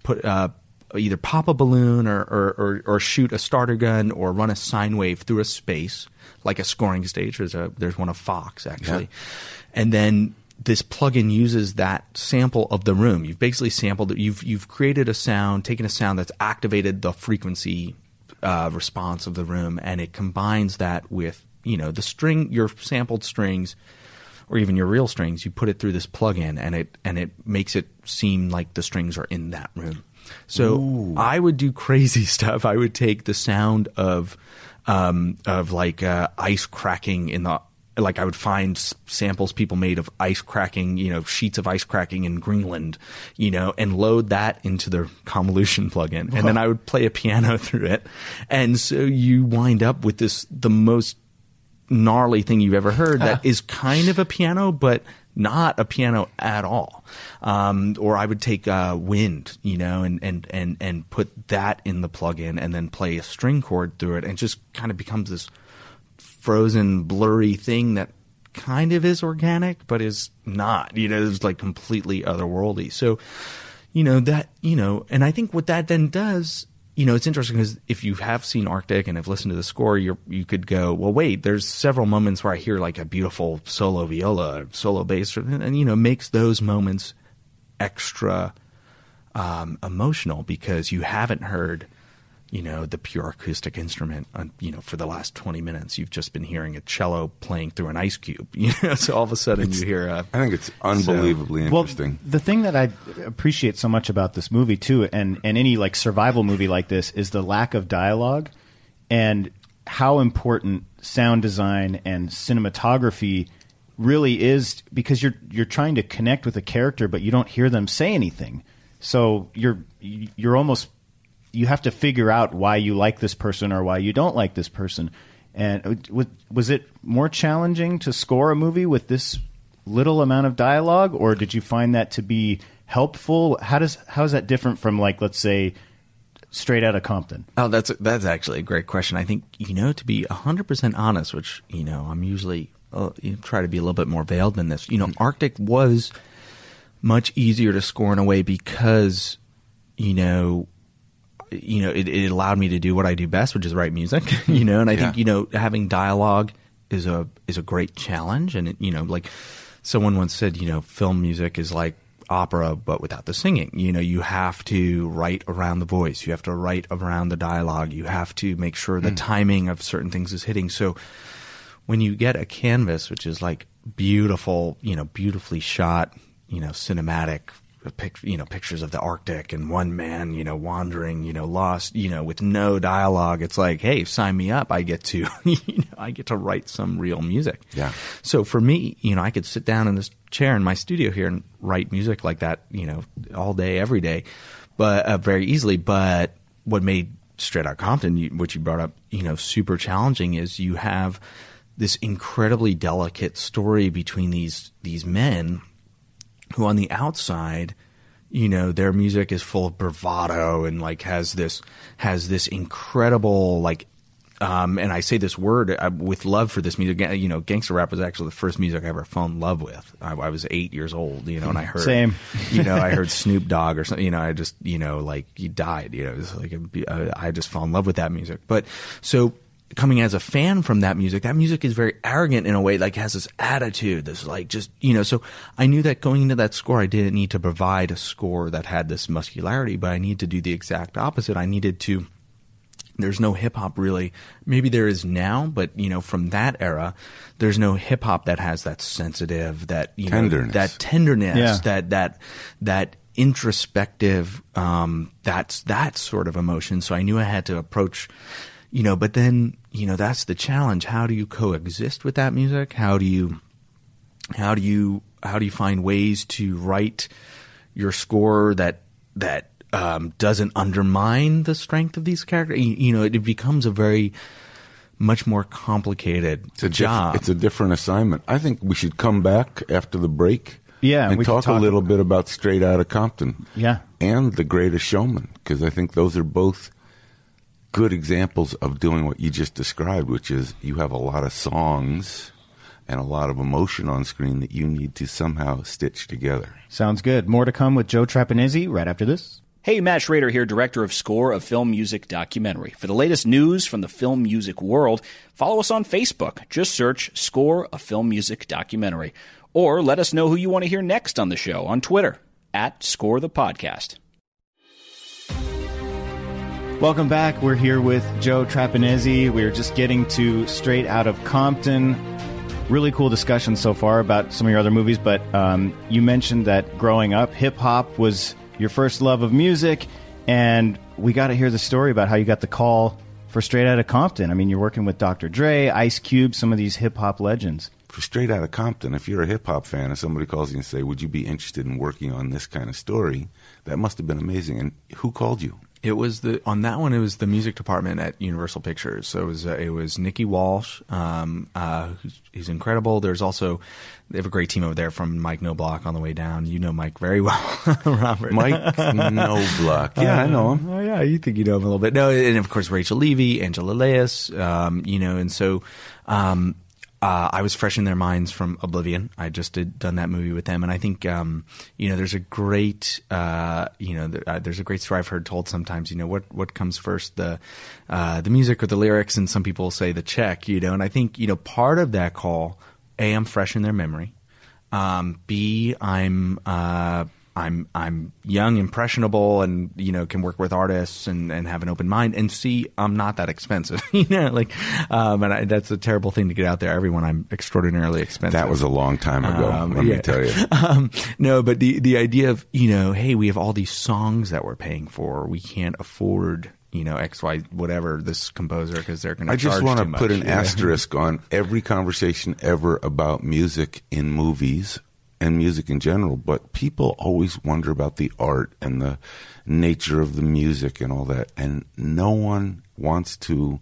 put uh, either pop a balloon or, or, or, or shoot a starter gun or run a sine wave through a space, like a scoring stage. There's a there's one of Fox actually, and then this plugin uses that sample of the room. You've basically sampled it. You've you've created a sound, taken a sound that's activated the frequency uh, response of the room, and it combines that with you know the string, your sampled strings, or even your real strings. You put it through this plugin, and it and it makes it seem like the strings are in that room. So I would do crazy [laughs] stuff. I would take the sound of um, of like uh, ice cracking in the like I would find samples people made of ice cracking, you know, sheets of ice cracking in Greenland, you know, and load that into the [laughs] convolution plugin. And then I would play a piano [laughs] through it. And so you wind up with this, the most gnarly thing you've ever heard that is kind of a piano, but not a piano at all. Um, or I would take uh, wind, you know, and, and, and, and put that in the plugin and then play a string chord through it and it just kind of becomes this frozen, blurry thing that kind of is organic, but is not. You know, it's like completely otherworldly. So, you know, that, you know, and I think what that then does, you know, it's interesting because if you have seen Arctic and have listened to the score, you you could go, well, wait, there's several moments where I hear like a beautiful solo viola, solo bass, and, and you know, makes those moments extra um, emotional because you haven't heard, you know, the pure acoustic instrument, on, you know, for the last 20 minutes. You've just been hearing a cello playing through an ice cube, [laughs] you know, so all of a sudden you hear a. I think it's unbelievably interesting. Well, the thing that I appreciate so much about this movie too, and and any like survival movie like this, is the lack of dialogue, and how important sound design and cinematography really is because you're you're trying to connect with a character, but you don't hear them say anything. So you're you're almost you have to figure out why you like this person or why you don't like this person. And was, was it more challenging to score a movie with this little amount of dialogue, or did you find that to be helpful? How does how is that different from like let's say straight out of Compton? Oh, that's that's actually a great question. I think you know to be hundred percent honest, which you know I'm usually uh, try to be a little bit more veiled than this. You know, Arctic was much easier to score in a way because you know you know it, it allowed me to do what I do best, which is write music. [laughs] you know, and I think you know having dialogue is a is a great challenge, and it, you know like someone once said, you know, film music is like opera but without the singing. You know, you have to write around the voice, you have to write around the dialogue, you have to make sure the hmm. timing of certain things is hitting. So when you get a canvas which is like beautiful, you know, beautifully shot, you know, cinematic pic, you know, pictures of the Arctic and one man, you know, wandering, you know, lost, you know, with no dialogue. It's like, hey, sign me up. I get to, [laughs] you know, I get to write some real music. Yeah. So for me, you know, I could sit down in this chair in my studio here and write music like that, you know, all day, every day, but uh, very easily. But what made Straight Out Compton, you, which you brought up, you know, super challenging is you have this incredibly delicate story between these these men who on the outside you know their music is full of bravado and like has this has this incredible like um, and I say this word uh, with love for this music. You know, gangster rap was actually the first music I ever fell in love with. I, I was eight years old, you know, and I heard Same. You know, I heard [laughs] Snoop Dogg or something. You know, I just you know like he died. You know, it was like uh, I just fell in love with that music. But so coming as a fan from that music, that music is very arrogant in a way, like has this attitude, this like just, you know, so I knew that going into that score, I didn't need to provide a score that had this muscularity, but I needed to do the exact opposite. I needed to, there's no hip hop really. Maybe there is now, but you know, from that era, there's no hip hop that has that sensitive, that, you Tenderness. know, that tenderness, Yeah. that, that, that introspective, um, that's that sort of emotion. So I knew I had to approach, you know, but then, you know, that's the challenge. How do you coexist with that music? How do you, how do you, how do you find ways to write your score that, that, um, doesn't undermine the strength of these characters? You, you know, it, becomes a very, much more complicated It's a, diff- job. it's a different assignment. I think we should come back after the break. Yeah, and we talk, talk- a little bit about Straight Outta Compton. Yeah. and The Greatest Showman because I think those are both good examples of doing what you just described, which is you have a lot of songs and a lot of emotion on screen that you need to somehow stitch together. Sounds good. More to come with Joe Trapanese right after this. Hey, Matt Schrader here, director of Score, of film music documentary. For the latest news from the film music world, follow us on Facebook. Just search Score, a film music documentary. Or let us know who you want to hear next on the show on Twitter, at Score the Podcast. Welcome back. We're here with Joe Trapanese. We are just getting to Straight Out of Compton. Really cool discussion so far about some of your other movies, but um, you mentioned that growing up, hip hop was your first love of music, and we got to hear the story about how you got the call for Straight Out of Compton. I mean, you're working with Dr. Dre, Ice Cube, some of these hip hop legends. For Straight Out of Compton, if you're a hip hop fan and somebody calls you and say, "Would you be interested in working on this kind of story?" That must have been amazing. And who called you? It was the on that one. It was the music department at Universal Pictures. So it was uh, it was Nikki Walsh. Um, uh, who's, he's incredible. There's also they have a great team over there from Mike Knobloch on the way down. You know Mike very well, [laughs] Robert. Mike No Block. [laughs] Yeah, I know him. Oh yeah, you think you know him a little bit. No, and of course Rachel Levy, Angela Leas, um, you know, and so um, uh, I was fresh in their minds from Oblivion. I just did done that movie with them, and I think um, you know there's a great uh, you know uh, there's a great story I've heard told sometimes. You know what what comes first the uh, the music or the lyrics, and some people say the check. You know, and I think you know part of that call. A, I'm fresh in their memory. Um, B, I'm uh, I'm I'm young, impressionable, and you know can work with artists and, and have an open mind. And see, I'm not that expensive. [laughs] you know, like, um, and I, that's a terrible thing to get out there. Everyone, I'm extraordinarily expensive. That was a long time ago. Um, let yeah. me tell you. [laughs] um, no, but the the idea of you know, hey, we have all these songs that we're paying for. We can't afford you know X Y whatever this composer because they're going to. I just want want to put an asterisk on every conversation ever about music in movies and music in general, but people always wonder about the art and the nature of the music and all that, and no one wants to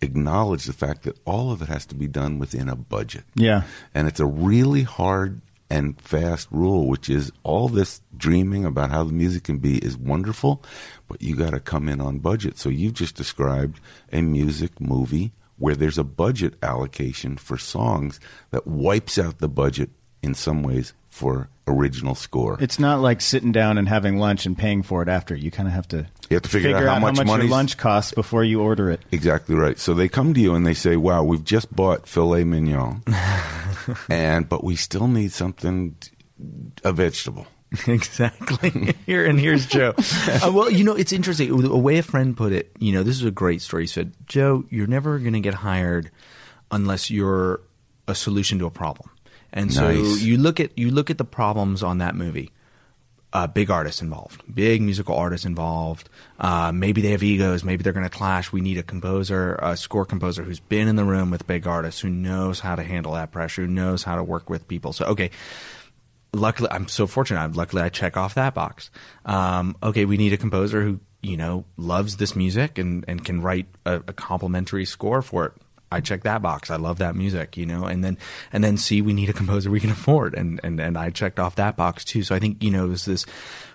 acknowledge the fact that all of it has to be done within a budget. Yeah. And it's a really hard and fast rule, which is all this dreaming about how the music can be is wonderful, but you got to come in on budget. So you've just described a music movie where there's a budget allocation for songs that wipes out the budget in some ways for original score. It's not like sitting down and having lunch and paying for it after. You kind of have to You have to figure out how much your lunch costs before you order it. Exactly right. So they come to you and they say, "Wow, we've just bought filet mignon, [laughs] and but we still need something, a vegetable." [laughs] exactly. [laughs] Here and here's Joe. Uh, well, you know, it's interesting. The way a friend put it, you know, this is a great story. He said, Joe, you're never going to get hired unless you're a solution to a problem. And so Nice. you look at you look at the problems on that movie. Uh, big artists involved, big musical artists involved. Uh, maybe they have egos. Maybe they're going to clash. We need a composer, a score composer who's been in the room with big artists, who knows how to handle that pressure, who knows how to work with people. So, okay, luckily I'm so fortunate. I'm luckily I check off that box. Um, okay, we need a composer who you know loves this music and and can write a, a complimentary score for it. I check that box. I love that music, you know, and then and then C, we need a composer we can afford, and and and I checked off that box too. So I think you know it was this.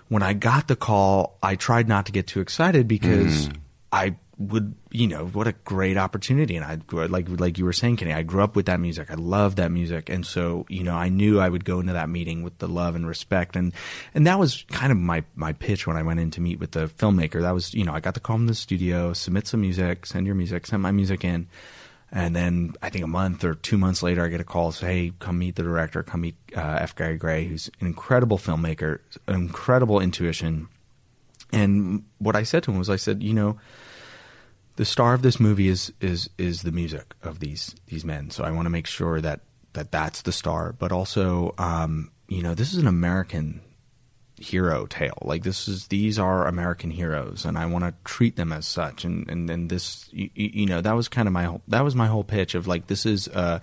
When I got the call, I tried not to get too excited because mm. I would, you know, what a great opportunity. And I like like you were saying, Kenny, I grew up with that music. I love that music, and so you know, I knew I would go into that meeting with the love and respect, and and that was kind of my my pitch when I went in to meet with the filmmaker. That was, you know, I got to call him to the studio, submit some music, send your music, send my music in. And then I think a month or two months later, I get a call say, "Hey, come meet the director. Come meet uh, F. Gary Gray, who's an incredible filmmaker, incredible intuition." And what I said to him was, I said, "You know, the star of this movie is is is the music of these these men. So I want to make sure that that that's the star, but also, um, you know, this is an American hero tale. Like this is these are American heroes, and I want to treat them as such. And and and this, you, you know, that was kind of my whole, that was my whole pitch of like this is a,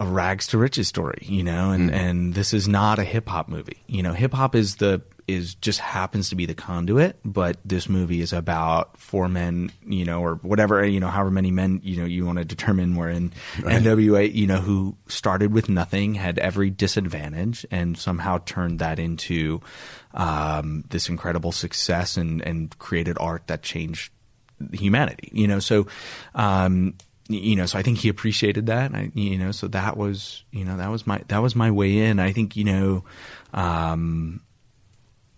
a rags to riches story, you know, and mm-hmm. and this is not a hip hop movie. You know, hip hop is the is just happens to be the conduit, but this movie is about four men, you know, or whatever, you know, however many men, you know, you want to determine were in NWA, you know, who started with nothing, had every disadvantage, and somehow turned that into um, this incredible success and and created art that changed humanity, you know. So, um, you know, so I think he appreciated that. I, you know, so that was, you know, that was my that was my way in. I think, you know, um,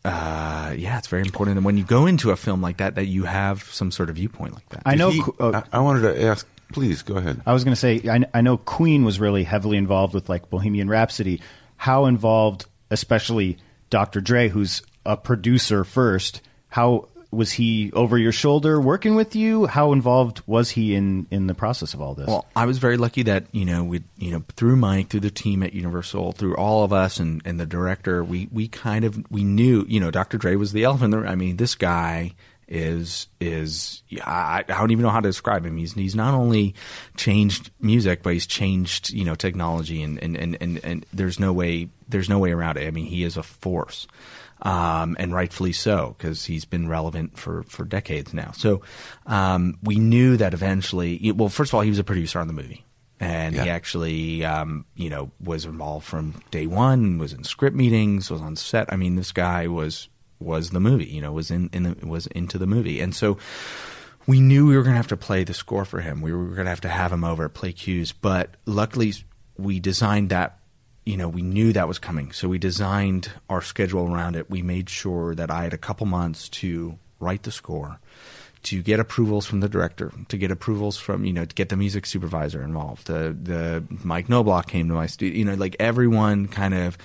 uh, yeah, it's very important. And when you go into a film like that, that you have some sort of viewpoint like that. I know. He- Qu- oh, I, I wanted to ask. Please go ahead. I was going to say, I, I know Queen was really heavily involved with like Bohemian Rhapsody. How involved, especially Dr. Dre, who's a producer first, how was he over your shoulder working with you? How involved was he in, in the process of all this? Well, I was very lucky that you know we you know through Mike, through the team at Universal, through all of us and, and the director, we we kind of we knew you know Dr. Dre was the elephant. I mean, this guy is is I, I don't even know how to describe him. He's he's not only changed music, but he's changed you know technology and and, and, and, and there's no way there's no way around it. I mean, he is a force. Um, and rightfully so, because he's been relevant for, for decades now. So um, we knew that eventually. Well, first of all, he was a producer on the movie, and he actually, um, you know, was involved from day one. Was in script meetings, was on set. I mean, this guy was was the movie. You know, was in, in the, was into the movie, and so we knew we were going to have to play the score for him. We were going to have to have him over Play Cues, but luckily we designed that. You know, we knew that was coming, so we designed our schedule around it. We made sure that I had a couple months to write the score, to get approvals from the director, to get approvals from you know, to get the music supervisor involved. The the Mike Knobloch came to my studio. You know, like everyone kind of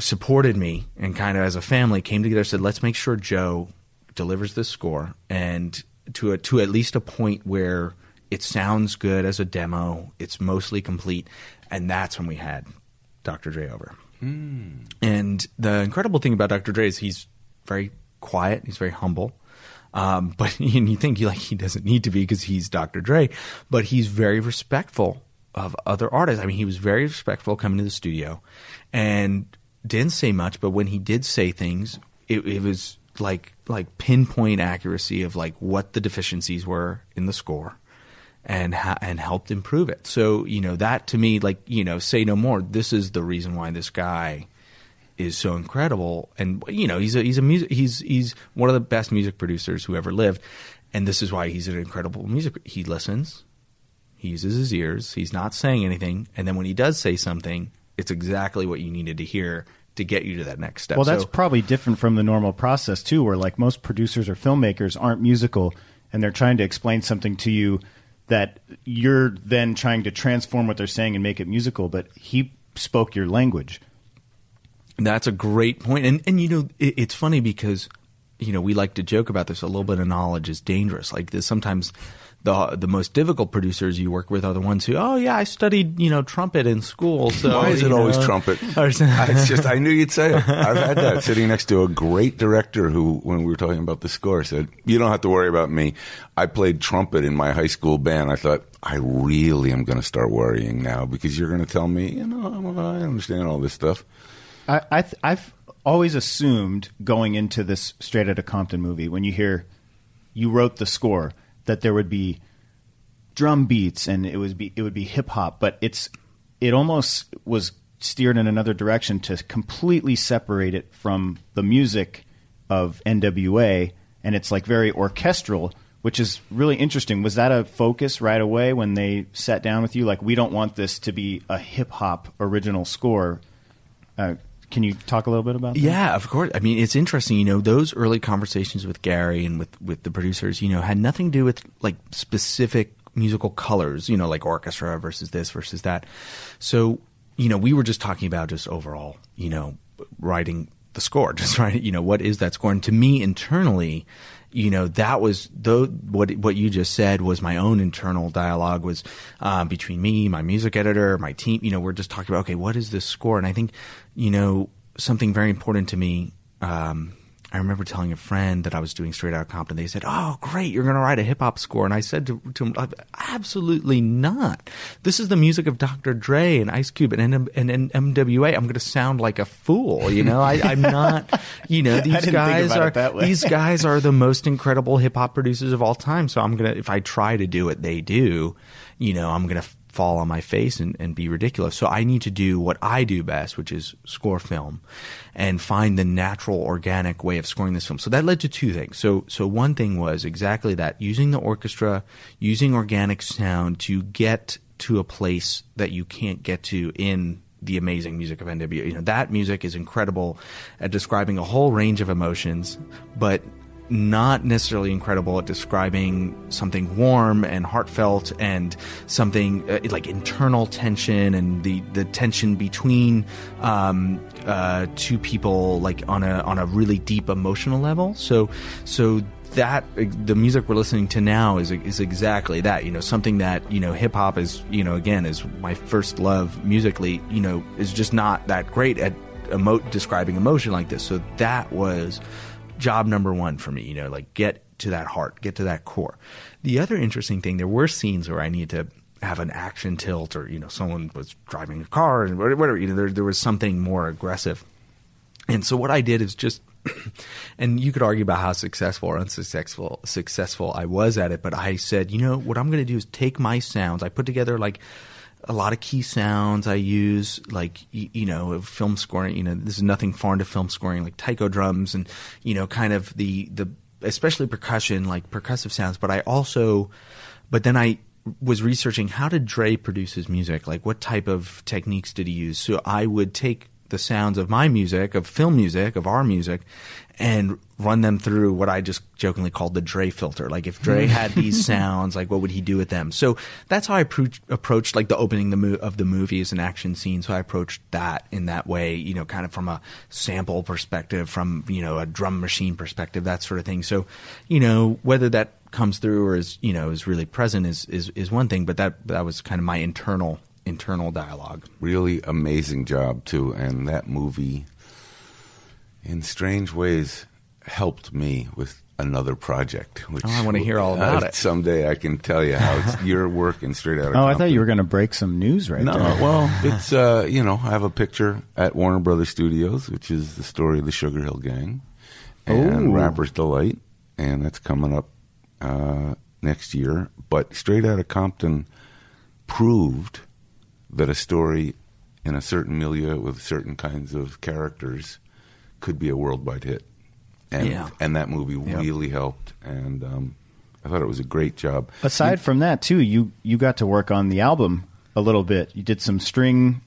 supported me and kind of as a family came together said, let's make sure Joe delivers this score and to a, to at least a point where it sounds good as a demo, it's mostly complete, and that's when we had Dr. Dre over. And the incredible thing about Dr. Dre is he's very quiet, he's very humble. Um, [laughs] but and you think like he doesn't need to be because he's Dr. Dre, but he's very respectful of other artists. I mean, he was very respectful coming to the studio, and didn't say much. But when he did say things, it, it was like like pinpoint accuracy of like what the deficiencies were in the score, and ha- and helped improve it. So you know that to me, like you know, say no more. This is the reason why this guy is so incredible, and you know he's a he's a music he's he's one of the best music producers who ever lived, and this is why he's an incredible music. He listens, he uses his ears, he's not saying anything, and then when he does say something, it's exactly what you needed to hear to get you to that next step. Well, that's So- probably different from the normal process too, where like most producers or filmmakers aren't musical, and they're trying to explain something to you that you're then trying to transform what they're saying and make it musical. But he spoke your language. That's a great point, and and you know it, it's funny because you know we like to joke about this. A little bit of knowledge is dangerous. Like this, sometimes the the most difficult producers you work with are the ones who, oh yeah, I studied you know trumpet in school. So Why is you it always trumpet? [laughs] It's just I knew you'd say it. [laughs] I've had that sitting next to a great director who, when we were talking about the score, said, "You don't have to worry about me. I played trumpet in my high school band." I thought, I really am going to start worrying now because you're going to tell me, you know, I'm- I understand all this stuff. I, I th- I've always assumed going into this Straight Outta Compton movie, when you hear you wrote the score, that there would be drum beats and it was be it would be hip hop, but it's it almost was steered in another direction to completely separate it from the music of NWA, and it's like very orchestral, which is really interesting. Was that a focus right away when they sat down with you? Like, we don't want this to be a hip hop original score. Uh, can you talk a little bit about that? Yeah, of course. I mean, it's interesting. You know, those early conversations with Gary and with with the producers, you know, had nothing to do with like specific musical colors. You know, like orchestra versus this versus that. So, you know, we were just talking about just overall, you know, writing the score, [laughs] just writing. You know, what is that score? And to me, internally, you know that was though what what you just said was my own internal dialogue was um, between me, my music editor, my team. You know, we're just talking about okay, what is this score? And I think you know something very important to me. Um, I remember telling a friend that I was doing Straight Outta Compton. And they said, "Oh, great, you're going to write a hip hop score." And I said to, to him, "Absolutely not. This is the music of Dr. Dre and Ice Cube and, and, and NWA. I'm going to sound like a fool. You know, I, I'm not. You know, [laughs] these guys are these guys are the most incredible hip hop producers of all time. So I'm gonna, if I try to do what they do, you know, I'm gonna fall on my face and, and be ridiculous. So I need to do what I do best, which is score film and find the natural, organic way of scoring this film. So that led to two things. So, so one thing was exactly that, using the orchestra, using organic sound to get to a place that you can't get to in the amazing music of NWA. You know, that music is incredible at describing a whole range of emotions, but not necessarily incredible at describing something warm and heartfelt and something uh, like internal tension and the, the tension between um, uh, two people like on a on a really deep emotional level. So so that the music we're listening to now is is exactly that. You know, something that you know hip hop is. You know, again, is my first love musically. You know, is just not that great at emo- describing emotion like this. So that was job number one for me. You know, like get to that heart, get to that core. The other interesting thing, there were scenes where I needed to have an action tilt, or you know, someone was driving a car and whatever. You know, there there was something more aggressive. And so what I did is just [clears throat] and you could argue about how successful or unsuccessful successful I was at it, but I said, you know, what I'm going to do is take my sounds. I put together like a lot of key sounds I use, like you, you know, film scoring. You know, this is nothing foreign to film scoring, like taiko drums and you know, kind of the the especially percussion, like percussive sounds. But I also, but then I was researching how did Dre produce his music? Like, what type of techniques did he use? So I would take the sounds of my music, of film music, of our music, and run them through what I just jokingly called the Dre filter. Like if Dre mm. had these [laughs] sounds, like what would he do with them? So that's how I approach, approached like the opening the mo- of the movie as an action scene. So I approached that in that way, you know, kind of from a sample perspective, from you know a drum machine perspective, that sort of thing. So, you know, whether that comes through or is you know is really present is is is one thing, but that that was kind of my internal internal dialogue. Really amazing job too, and that movie, in strange ways, helped me with another project. Which Oh, I wanna hear all about uh, [laughs] it. Someday I can tell you how it's [laughs] your work and straight out. of Oh, I thought you were going to break some news right now. No, there. well, [laughs] it's uh, you know, I have a picture at Warner Brothers Studios, which is the story of the Sugar Hill Gang and Ooh. Rapper's Delight, and that's coming up uh, next year. But Straight Outta Compton proved that a story in a certain milieu with certain kinds of characters could be a worldwide hit, and Yeah. and that movie Yeah. really helped, and um, I thought it was a great job. Aside from that, too, you you got to work on the album a little bit. You did some string.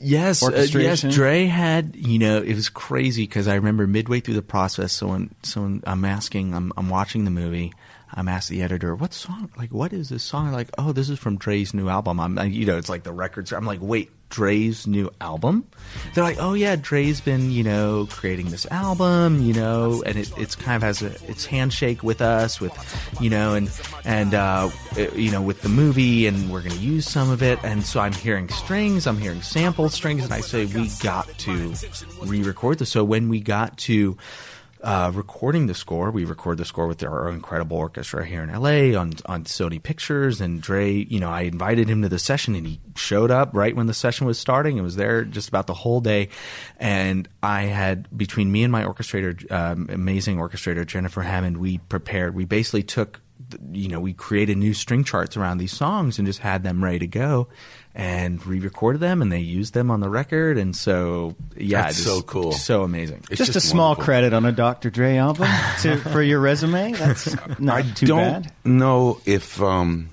Yes, uh, yes. Dre had, you know, it was crazy because I remember midway through the process, someone, someone, I'm asking, I'm, I'm watching the movie. I'm asking the editor, what song? Like, what is this song? Like, oh, this is from Dre's new album. I'm, you know, it's like the records. I'm like, wait, Dre's new album? They're like, oh yeah, Dre's been, you know, creating this album, you know, and it, it's kind of has a, it's handshake with us, with, you know, and and uh, you know, with the movie, and we're to use some of it. And so I'm hearing strings, I'm hearing sample strings, and I say we got to re-record this. So when we got to uh, recording the score. We record the score with our incredible orchestra here in LA on on Sony Pictures. And Dre, you know, I invited him to the session, and he showed up right when the session was starting. and was there just about the whole day. And I had between me and my orchestrator, um, amazing orchestrator Jennifer Hammond, we prepared. We basically took you know, we created new string charts around these songs and just had them ready to go and re-recorded them and they used them on the record. And so, yeah, That's just so cool. so amazing. It's just, a small wonderful. credit on a Dr. Dre album to, [laughs] for your resume. That's not I too don't bad. know if um,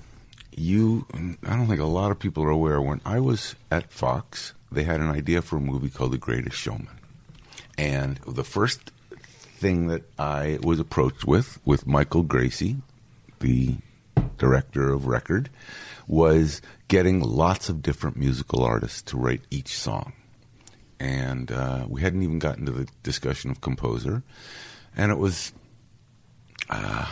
you. I don't think a lot of people are aware. When I was at Fox, they had an idea for a movie called The Greatest Showman, and the first thing that I was approached with, with Michael Gracie, the director of record, was getting lots of different musical artists to write each song. And uh, we hadn't even gotten to the discussion of composer. And it was uh,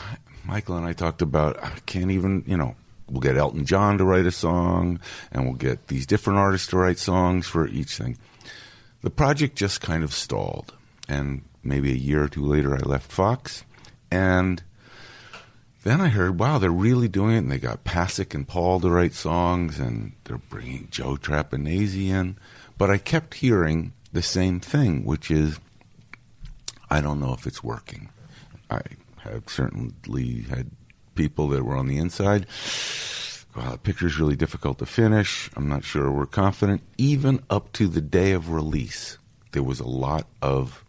Michael and I talked about I can't even you know we'll get Elton John to write a song and we'll get these different artists to write songs for each thing. The project just kind of stalled, and maybe a year or two later, I left Fox, and then I heard, wow, they're really doing it, and they got Pasek and Paul to write songs, and they're bringing Joe Trapanese in. But I kept hearing the same thing, which is, I don't know if it's working. I have certainly had people that were on the inside. Wow, the picture's really difficult to finish. I'm not sure we're confident. Even up to the day of release, there was a lot of,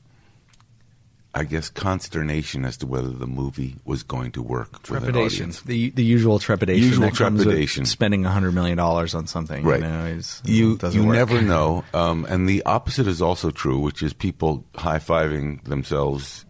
I guess, consternation as to whether the movie was going to work trepidation, the the usual trepidation, Usual that comes with trepidation. spending hundred million dollars on something. Right. You know, you doesn't you work. never [laughs] know. Um, and the opposite is also true, which is people high fiving themselves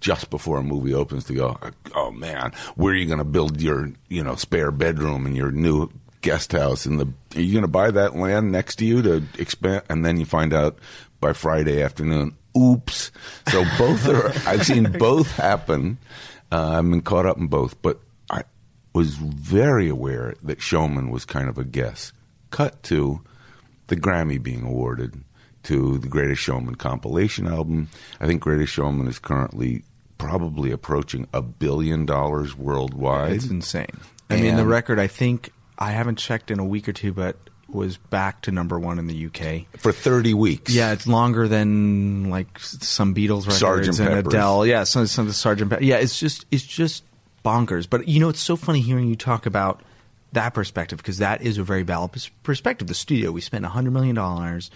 just before a movie opens to go, oh man, where are you going to build your you know spare bedroom in your new guest house? And the are you going to buy that land next to you to expand? And then you find out by Friday afternoon, oops. So both are. [laughs] I've seen both happen. Uh, I've been caught up in both, but I was very aware that Showman was kind of a guess. Cut to the Grammy being awarded to the Greatest Showman compilation album. I think Greatest Showman is currently probably approaching a billion dollars worldwide. It's insane. I mean, the record. I think I haven't checked in a week or two, but was back to number one in the UK. for 30 weeks. Yeah, it's longer than like some Beatles records Sgt. and Pepper's. Adele. Yeah, some some of the Sergeant. Pe- yeah, it's just it's just bonkers. But you know, it's so funny hearing you talk about that perspective because that is a very valid perspective. The studio, we spent hundred million dollars.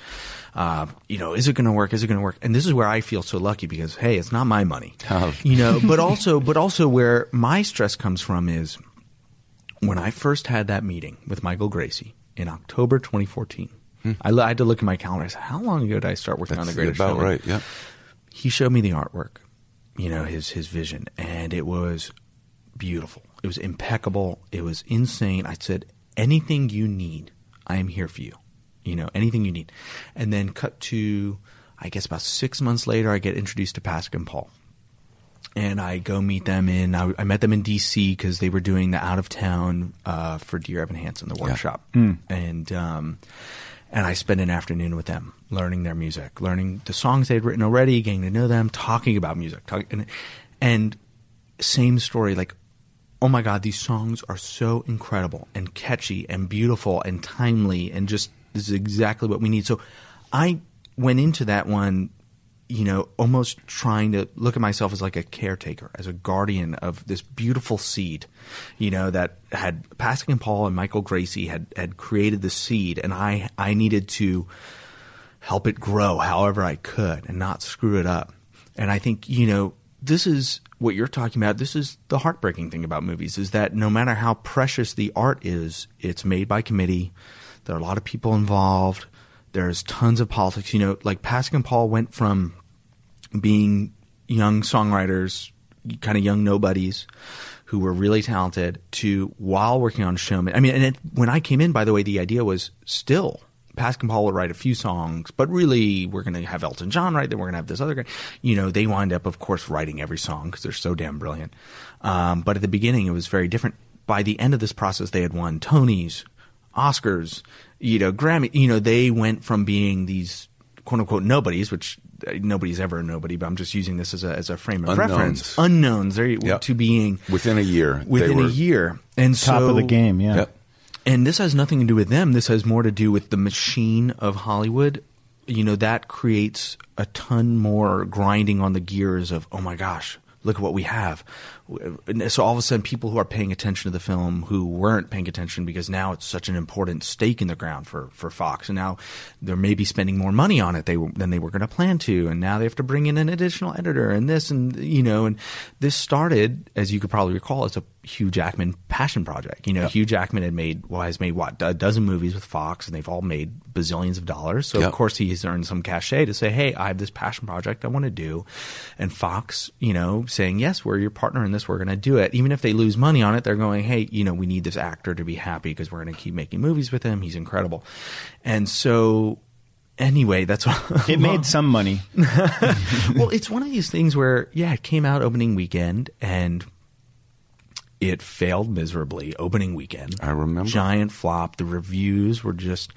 Uh, you know, is it going to work? Is it going to work? And this is where I feel so lucky because hey, it's not my money. Oh. You know, but also, but also where my stress comes from is when I first had that meeting with Michael Gracie in October 2014. I had to look at my calendar. I said, "How long ago did I start working on the That's Greatest about Showman?" right. Yeah. He showed me the artwork, you know, his his vision, and it was beautiful. It was impeccable. It was insane. I said, "Anything you need, I am here for you. You know, anything you need." And then cut to, I guess about six months later, I get introduced to Pasek and Paul and I go meet them in. I, I met them in D.C. because they were doing the out of town uh, for Dear Evan Hansen, the workshop, and um, and I spent an afternoon with them, learning their music, learning the songs they'd written already, getting to know them, talking about music, talk, and and same story, like. Oh my God, these songs are so incredible and catchy and beautiful and timely and just this is exactly what we need. So I went into that one you know, almost trying to look at myself as like a caretaker, as a guardian of this beautiful seed, you know, that had Pasek and Paul and Michael Gracie had, had created the seed and I, I needed to help it grow however I could and not screw it up. And I think, you know, this is what you're talking about. This is the heartbreaking thing about movies is that no matter how precious the art is, it's made by committee. There are a lot of people involved. There's tons of politics. You know, like Pasek and Paul went from being young songwriters, kind of young nobodies who were really talented to while working on Showman. I mean, and it, when I came in, by the way, the idea was still Pasek and Paul would write a few songs, but really we're going to have Elton John write, then we're going to have this other guy. You know, they wind up, of course, writing every song because they're so damn brilliant. Um, but at the beginning, it was very different. By the end of this process, they had won Tonys, Oscars, you know, Grammy. You know, they went from being these quote unquote nobodies, which uh, nobody's ever a nobody, but I'm just using this as a as a frame of Unknowns. reference. Unknowns. There, Yep. to being Within a year. within were, a year, and Top so of the game, yeah. Yep. and this has nothing to do with them. This has more to do with the machine of Hollywood. You know, that creates a ton more grinding on the gears of, oh my gosh, look at what we have. So all of a sudden, people who are paying attention to the film who weren't paying attention because now it's such an important stake in the ground for, for Fox, and now they're maybe spending more money on it they, than they were going to plan to, and now they have to bring in an additional editor and this and you know, and this started, as you could probably recall, as a Hugh Jackman passion project. You know, Hugh Jackman had made well, has made what a dozen movies with Fox, and they've all made bazillions of dollars. So Yep. of course he has earned some cachet to say, "Hey, I have this passion project I want to do," and Fox, you know, saying, "Yes, we're your partner in this. We're going to do it." Even if they lose money on it, they're going, "Hey, you know, we need this actor to be happy because we're going to keep making movies with him. He's incredible." And so, anyway, that's what [laughs] It made some money. [laughs] well, it's one of these things where, yeah, it came out opening weekend and it failed miserably opening weekend. I remember. Giant flop. The reviews were just.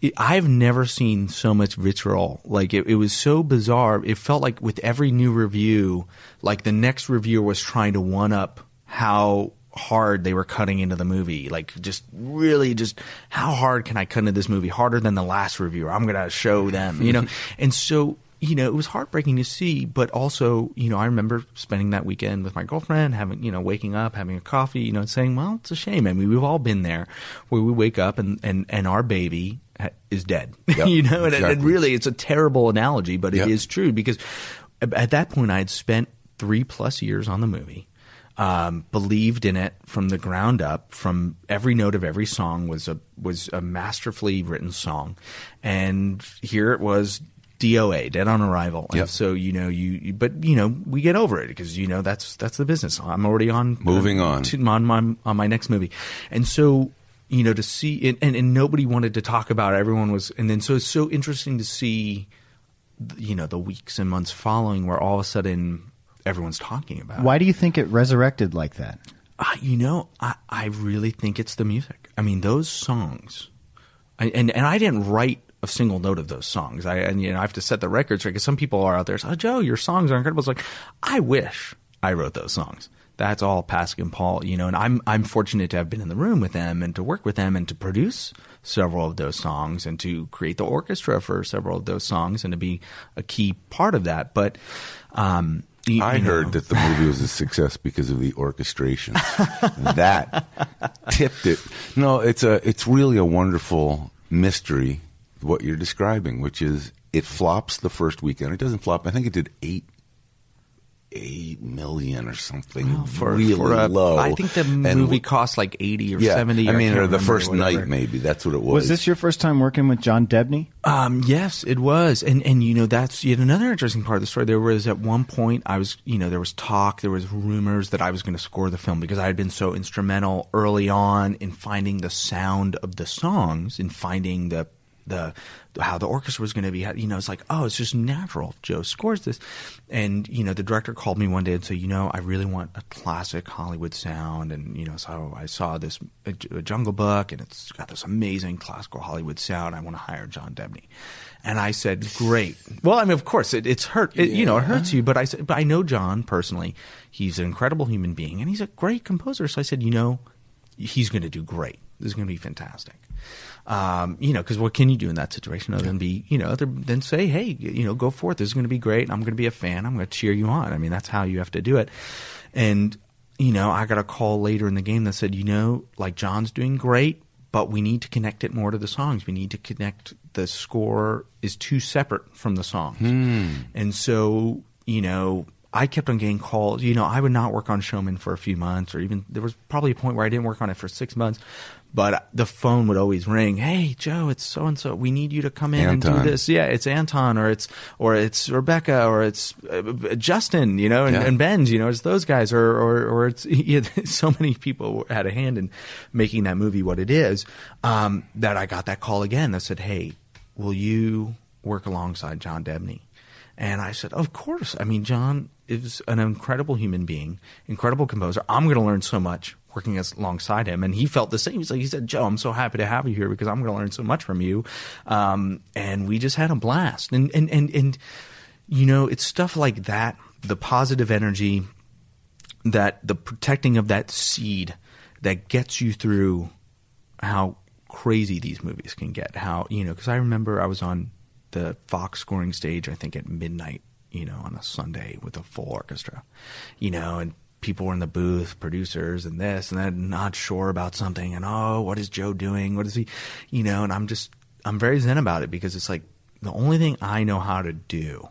It, I've never seen so much vitriol. Like it, it was so bizarre. It felt like with every new review, like the next reviewer was trying to one up how hard they were cutting into the movie. Like just really just how hard can I cut into this movie? Harder than the last reviewer. I'm gonna show them, you know? [laughs] and so you know, it was heartbreaking to see, but also, you know, I remember spending that weekend with my girlfriend, having, you know, waking up, having a coffee, you know, and saying, well, it's a shame. I mean, we've all been there where we wake up and, and, and our baby is dead, [laughs] Yep, you know, and, and really it's a terrible analogy, but Yep. it is true because at- at that point I had spent three plus years on the movie. Um, believed in it from the ground up. From every note of every song was a was a masterfully written song, and here it was DOA, Dead on Arrival. And Yep. so you know you, but you know we get over it because you know that's that's the business. I'm already on Moving uh, on. to, on my on my next movie, and so you know to see and, and and nobody wanted to talk about it. Everyone was, and then so it's so interesting to see, you know, the weeks and months following where all of a sudden everyone's talking about. it. Why do you think it resurrected like that? Uh, you know, I, I really think it's the music. I mean, those songs, I, and and I didn't write a single note of those songs. I and you know I have to set the records because some people are out there. saying, Oh, Joe, your songs are incredible. It's like I wish I wrote those songs. That's all Pasek and Paul, you know, and I'm I'm fortunate to have been in the room with them and to work with them and to produce several of those songs and to create the orchestra for several of those songs and to be a key part of that. But um, you- I you know- heard that the movie was a success because of the orchestration. [laughs] that tipped it. No, it's a it's really a wonderful mystery what you're describing, which is it flops the first weekend. It doesn't flop. I think it did eight eight million or something for, really for a- low. I think the And movie w- cost like eighty or yeah, seventy. I mean, can't or the first night maybe. That's what it was. Was this your first time working with John Debney? Um, yes, it was, and and you know that's yet another interesting part of the story. There was at one point I was, you know, there was talk, there was rumors that I was going to score the film because I had been so instrumental early on in finding the sound of the songs, in finding the the how the orchestra was going to be. You know, it's like, oh, it's just natural. Joe scores this, and you know, the director called me one day and said, you know, I really want a classic Hollywood sound, and you know, so I saw this uh, a, a uh, Jungle Book, and it's got this amazing classical Hollywood sound. I want to hire John Debney. And I said, "Great." Well, I mean, of course, it, it's hurt. It, You know, it hurts you. But I said, "But I know John personally. He's an incredible human being, and he's a great composer." So I said, "You know, he's going to do great. This is going to be fantastic." Um, you know, because what can you do in that situation other than be, you know, other than say, "Hey, you know, go forth. This is going to be great. I'm going to be a fan. I'm going to cheer you on." I mean, that's how you have to do it. And you know, I got a call later in the game that said, "You know, like John's doing great." But we need to connect it more to the songs. We need to connect the score is too separate from the songs. And so, you know, I kept on getting calls. You know, I would not work on Showman for a few months, or even there was probably a point where I didn't work on it for six months. But the phone would always ring. Hey, Joe, it's so and so. We need you to come in and do this. Yeah, it's Anton, or it's or it's Rebecca, or it's uh, Justin. You know, and, Yeah. and Ben's. You know, it's those guys, or or or it's [laughs] yeah, so many people had a hand in making that movie what it is. Um, that I got that call again that said, "Hey, will you work alongside John Debney?" And I said, Of course. I mean, John is an incredible human being, incredible composer. I'm going to learn so much working as, alongside him. And he felt the same. Like, he said, Joe, I'm so happy to have you here because I'm going to learn so much from you. Um, and we just had a blast. And, and, and, and, you know, it's stuff like that, the positive energy, that the protecting of that seed that gets you through how crazy these movies can get. How you know? Because I remember I was on the Fox scoring stage. I think at midnight you know, on a Sunday with a full orchestra, you know, and people were in the booth, producers and this and that, not sure about something. And oh, what is Joe doing? What is he, you know? And I'm just, I'm very zen about it because it's like the only thing I know how to do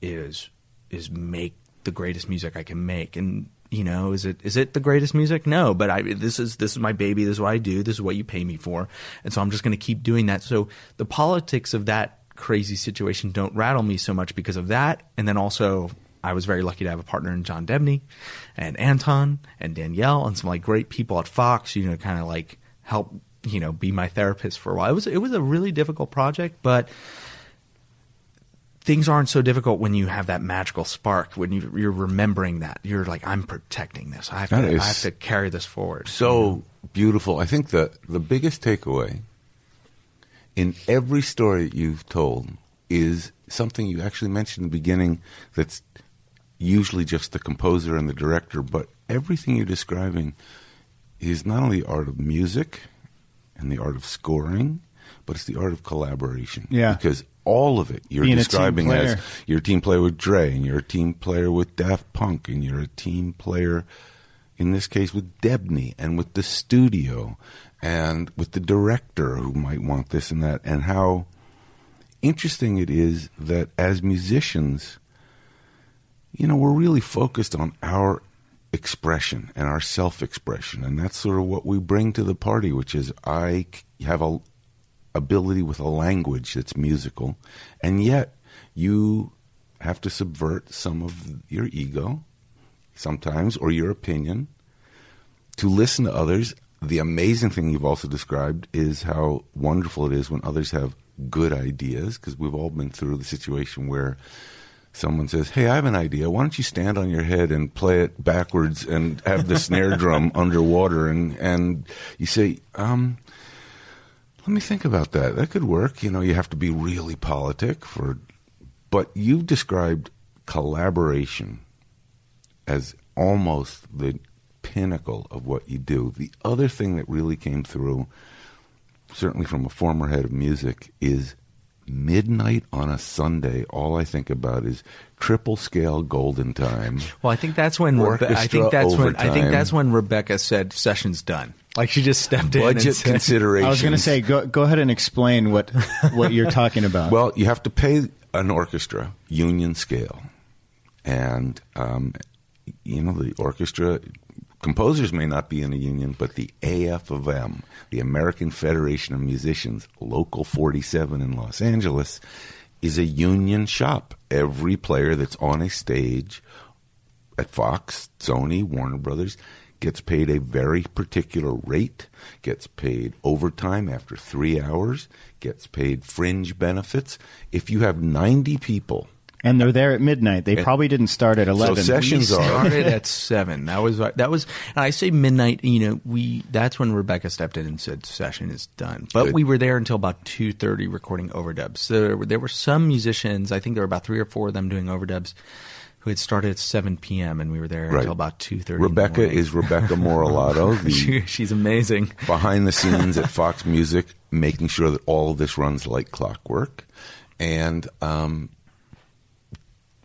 is is make the greatest music I can make. And you know, is it is it the greatest music? No, but I this is this is my baby. This is what I do. This is what you pay me for, and so I'm just going to keep doing that. So the politics of that crazy situation don't rattle me so much because of that, and then also I was very lucky to have a partner in John Debney and Anton and Danielle and some like great people at Fox. You know, kind of like help you know be my therapist for a while. It was it was a really difficult project, but things aren't so difficult when you have that magical spark when you, you're remembering that you're like i'm protecting this i have, to, I have to carry this forward so beautiful. I think the the biggest takeaway in every story that you've told is something you actually mentioned in the beginning that's usually just the composer and the director, but everything you're describing is not only the art of music and the art of scoring, but it's the art of collaboration. Yeah. Because all of it you're Being describing as you're a team player with Dre, and you're a team player with Daft Punk, and you're a team player, in this case, with Debney, and with the studio, and with the director who might want this and that, and how interesting it is that as musicians, you know, we're really focused on our expression and our self expression. And that's sort of what we bring to the party, which is I have a ability with a language that's musical, and yet you have to subvert some of your ego sometimes or your opinion to listen to others. The amazing thing you've also described is how wonderful it is when others have good ideas because we've all been through the situation where someone says, Hey, I have an idea. Why don't you stand on your head and play it backwards and have the snare [laughs] drum underwater? And, and you say, um, let me think about that. That could work. You know, you have to be really politic for, but you've described collaboration as almost the pinnacle of what you do. The other thing that really came through, certainly from a former head of music, is midnight on a Sunday. All I think about is triple scale golden time. well i think that's when Rebe- i think Orchestra that's when i think that's when rebecca said session's done like she just stepped in Budget said, considerations. I was going to say, go go ahead and explain what what you're talking about. Well, you have to pay an orchestra union scale, and um, you know the orchestra composers may not be in a union, but the AF of M, the American Federation of Musicians, Local 47 in Los Angeles, is a union shop. Every player that's on a stage at Fox, Sony, Warner Brothers gets paid a very particular rate, gets paid overtime after three hours, gets paid fringe benefits. If you have 90 people, and they're there at midnight. They probably didn't start at eleven. sessions we are- started at seven. That was that was. And I say midnight. You know, we that's when Rebecca stepped in and said session is done. But Good. we were there until about two thirty recording overdubs. So there were, there were some musicians. I think there were about three or four of them doing overdubs. Who had started at seven p.m. and we were there Right. until about two thirty. Rebecca is Rebecca Morellato, [laughs] the she, she's amazing. behind the [laughs] scenes at Fox Music, making sure that all of this runs like clockwork. And um,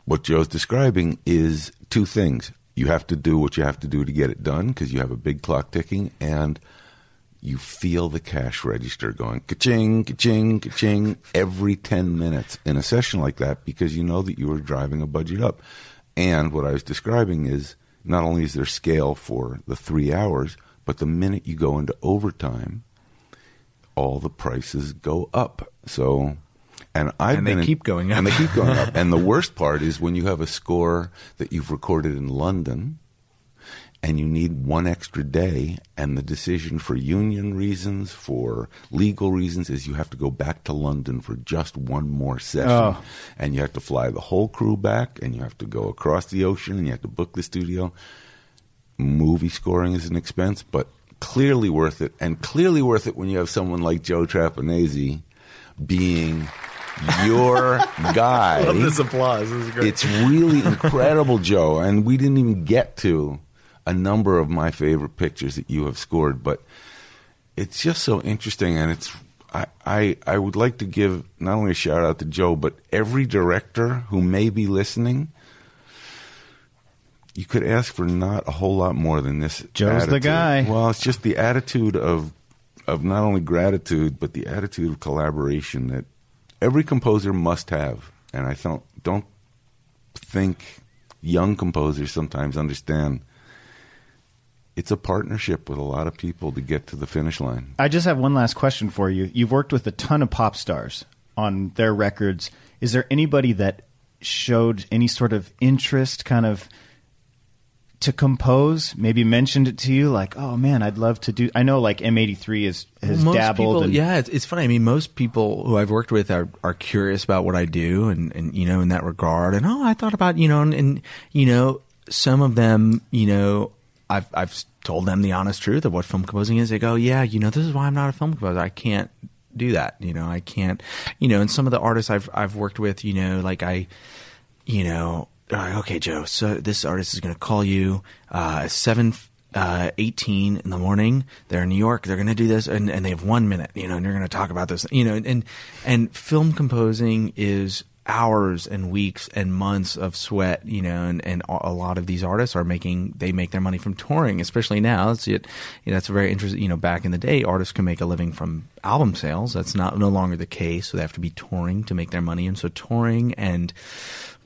what Joe's describing is two things. You have to do what you have to do to get it done because you have a big clock ticking, and you feel the cash register going ka-ching, ka-ching, ka-ching every 10 minutes in a session like that because you know that you are driving a budget up. And what I was describing is not only is there scale for the three hours, but the minute you go into overtime, all the prices go up. So, and I've And they been in- keep going up. and they keep going up. [laughs] And the worst part is when you have a score that you've recorded in London, and you need one extra day, and the decision for union reasons, for legal reasons, is you have to go back to London for just one more session, Oh. and you have to fly the whole crew back, and you have to go across the ocean, and you have to book the studio movie scoring is an expense, but clearly worth it, and clearly worth it when you have someone like Joe Trapanese being your guy. [laughs] applause. This is great. It's really incredible, [laughs] Joe, and we didn't even get to a number of my favorite pictures that you have scored, but it's just so interesting, and it's I, I I would like to give not only a shout out to Joe, but every director who may be listening. You could ask for not a whole lot more than this. Joe's the guy. Well, it's just the attitude of of not only gratitude but the attitude of collaboration that every composer must have. And I don't don't think young composers sometimes understand it's a partnership with a lot of people to get to the finish line. I just have one last question for you. You've worked with a ton of pop stars on their records. Is there anybody that showed any sort of interest, kind of to compose? Maybe mentioned it to you, like, "Oh man, I'd love to do." I know, like M83 is has most dabbled. people, and, yeah, it's, it's funny. I mean, most people who I've worked with are, are curious about what I do, and, and you know, in that regard. And oh, I thought about you know, and, and you know, some of them, you know, I've I've told them the honest truth of what film composing is. They go, yeah, you know, this is why I'm not a film composer. I can't do that. You know, I can't. You know, and some of the artists I've I've worked with, you know, like I, you know, they're okay, Joe, so this artist is going to call you uh, seven uh, 18 in the morning. They're in New York. They're going to do this, and, and they have one minute, you know, and you're going to talk about this, you know, and and film composing is hours and weeks and months of sweat, you know, and, and a lot of these artists are making they make their money from touring, especially now. That's it. You know, that's very interesting. You know, back in the day, artists can make a living from album sales. That's not no longer the case. So they have to be touring to make their money, and so touring and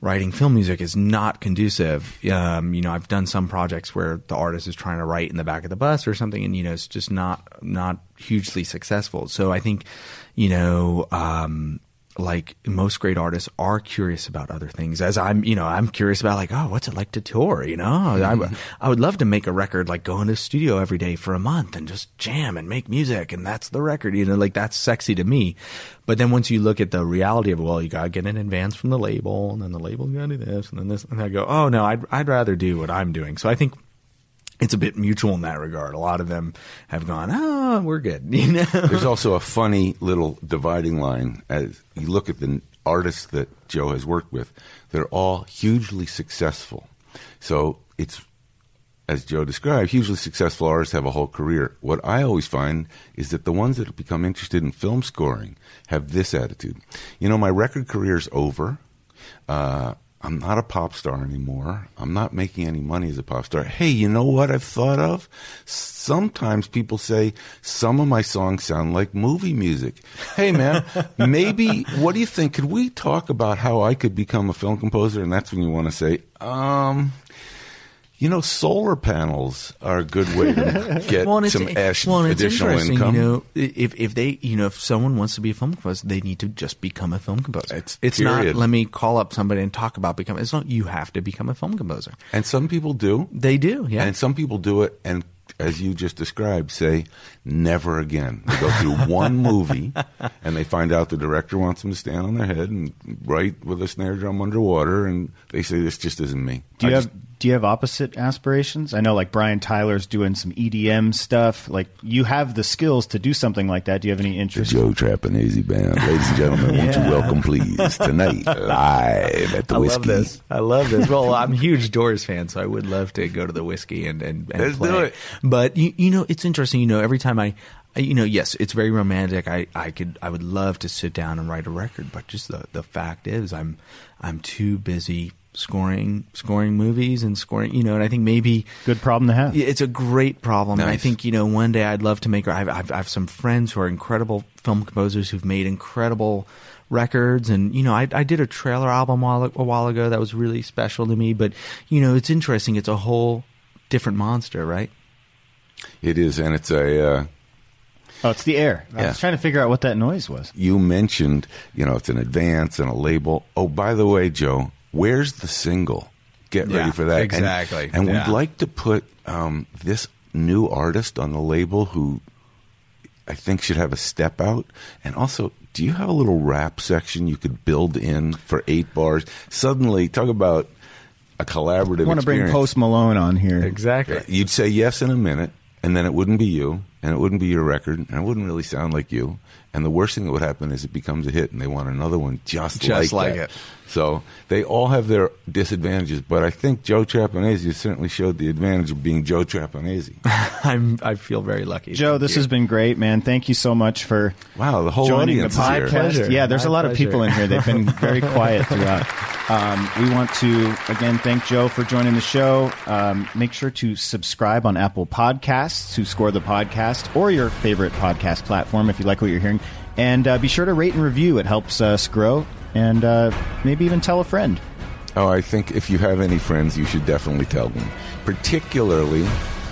writing film music is not conducive. Um, you know, I've done some projects where the artist is trying to write in the back of the bus or something, and you know, it's just not not hugely successful. So I think, you know, um, like most great artists are curious about other things as i'm you know i'm curious about like oh what's it like to tour you know? I, mm-hmm. I would love to make a record like go into the studio every day for a month and just jam and make music and that's the record you know like that's sexy to me. But then once you look at the reality of well you gotta get an advance from the label and then the label gonna do this and then this and i go oh no i'd, I'd rather do what i'm doing. So i think it's a bit mutual in that regard. A lot of them have gone, oh, we're good. [laughs] You know, There's also a funny little dividing line as you look at the artists that Joe has worked with. They're all hugely successful. So it's, as Joe described, hugely successful artists have a whole career. What I always find is that the ones that have become interested in film scoring have this attitude. You know, my record career's over. Uh, I'm not a pop star anymore. I'm not making any money as a pop star. Hey, you know what I've thought of? Sometimes people say some of my songs sound like movie music. Hey, man, [laughs] maybe, what do you think? Could we talk about how I could become a film composer? And that's when you want to say, um, you know, solar panels are a good way to [laughs] get well, and it's, some ash- well, it's additional interesting, income. You know, if if they, you know, if someone wants to be a film composer, they need to just become a film composer. It's it's not. Let me call up somebody and talk about becoming. It's not. You have to become a film composer. and some people do. They do. Yeah. And some people do it and as you just described, say never again. They go through [laughs] one movie and they find out the director wants them to stand on their head and write with a snare drum underwater and they say this just isn't me. Do you I have just- do you have opposite aspirations? I know like Brian Tyler's doing some EDM stuff. Like you have the skills to do something like that. Do you have any the interest? Joe Trapanese Band. Ladies and gentlemen, won't you [laughs] Yeah. welcome please tonight live at the I whiskey. love this. I love this. Well, I'm a huge Doors fan, so I would love to go to the whiskey and and, and Let's play. do it. But you, you know, it's interesting. You know, every time I, I- you know, yes, it's very romantic. I, I could, I would love to sit down and write a record, but just the the fact is, I'm I'm too busy scoring scoring movies and scoring. You know, and I think maybe Good problem to have. It's a great problem. And I think, you know, one day I'd love to make, I've, I've, I have some friends who are incredible film composers who've made incredible records. And, you know, I, I did a trailer album a while, a while ago that was really special to me. But, you know, it's interesting. It's a whole different monster, right? It is, and it's a. Uh, Oh, it's the air. I Yeah. was trying to figure out what that noise was. you mentioned, you know, it's an advance and a label. Oh, by the way, Joe, where's the single? Get Yeah, ready for that. Exactly. And, Yeah. we'd like to put um, this new artist on the label who I think should have a step out. And also, do you have a little rap section you could build in for eight bars? Suddenly, talk about a collaborative I want to bring. Post Malone on here. Exactly. You'd say yes in a minute. and then it wouldn't be you, and it wouldn't be your record, and it wouldn't really sound like you. And the worst thing that would happen is it becomes a hit, and they want another one just, Just like that. it. So they all have their disadvantages, but I think Joe Trapanese certainly showed the advantage of being Joe Trapanese. [laughs] I'm I feel very lucky. Joe, Thank this you. has been great, man. Thank you so much for Wow, the whole joining the audience is here. podcast. pleasure. Yeah, there's My a lot of people in here. They've been [laughs] very quiet throughout. Um, we want to again thank Joe for joining the show. Um, make sure to subscribe on Apple Podcasts to score the podcast or your favorite podcast platform if you like what you're hearing, and uh, be sure to rate and review. It helps us grow, and uh, maybe even tell a friend. Oh, I think if you have any friends, you should definitely tell them, particularly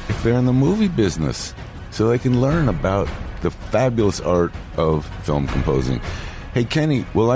if they're in the movie business, so they can learn about the fabulous art of film composing. Hey, Kenny, will I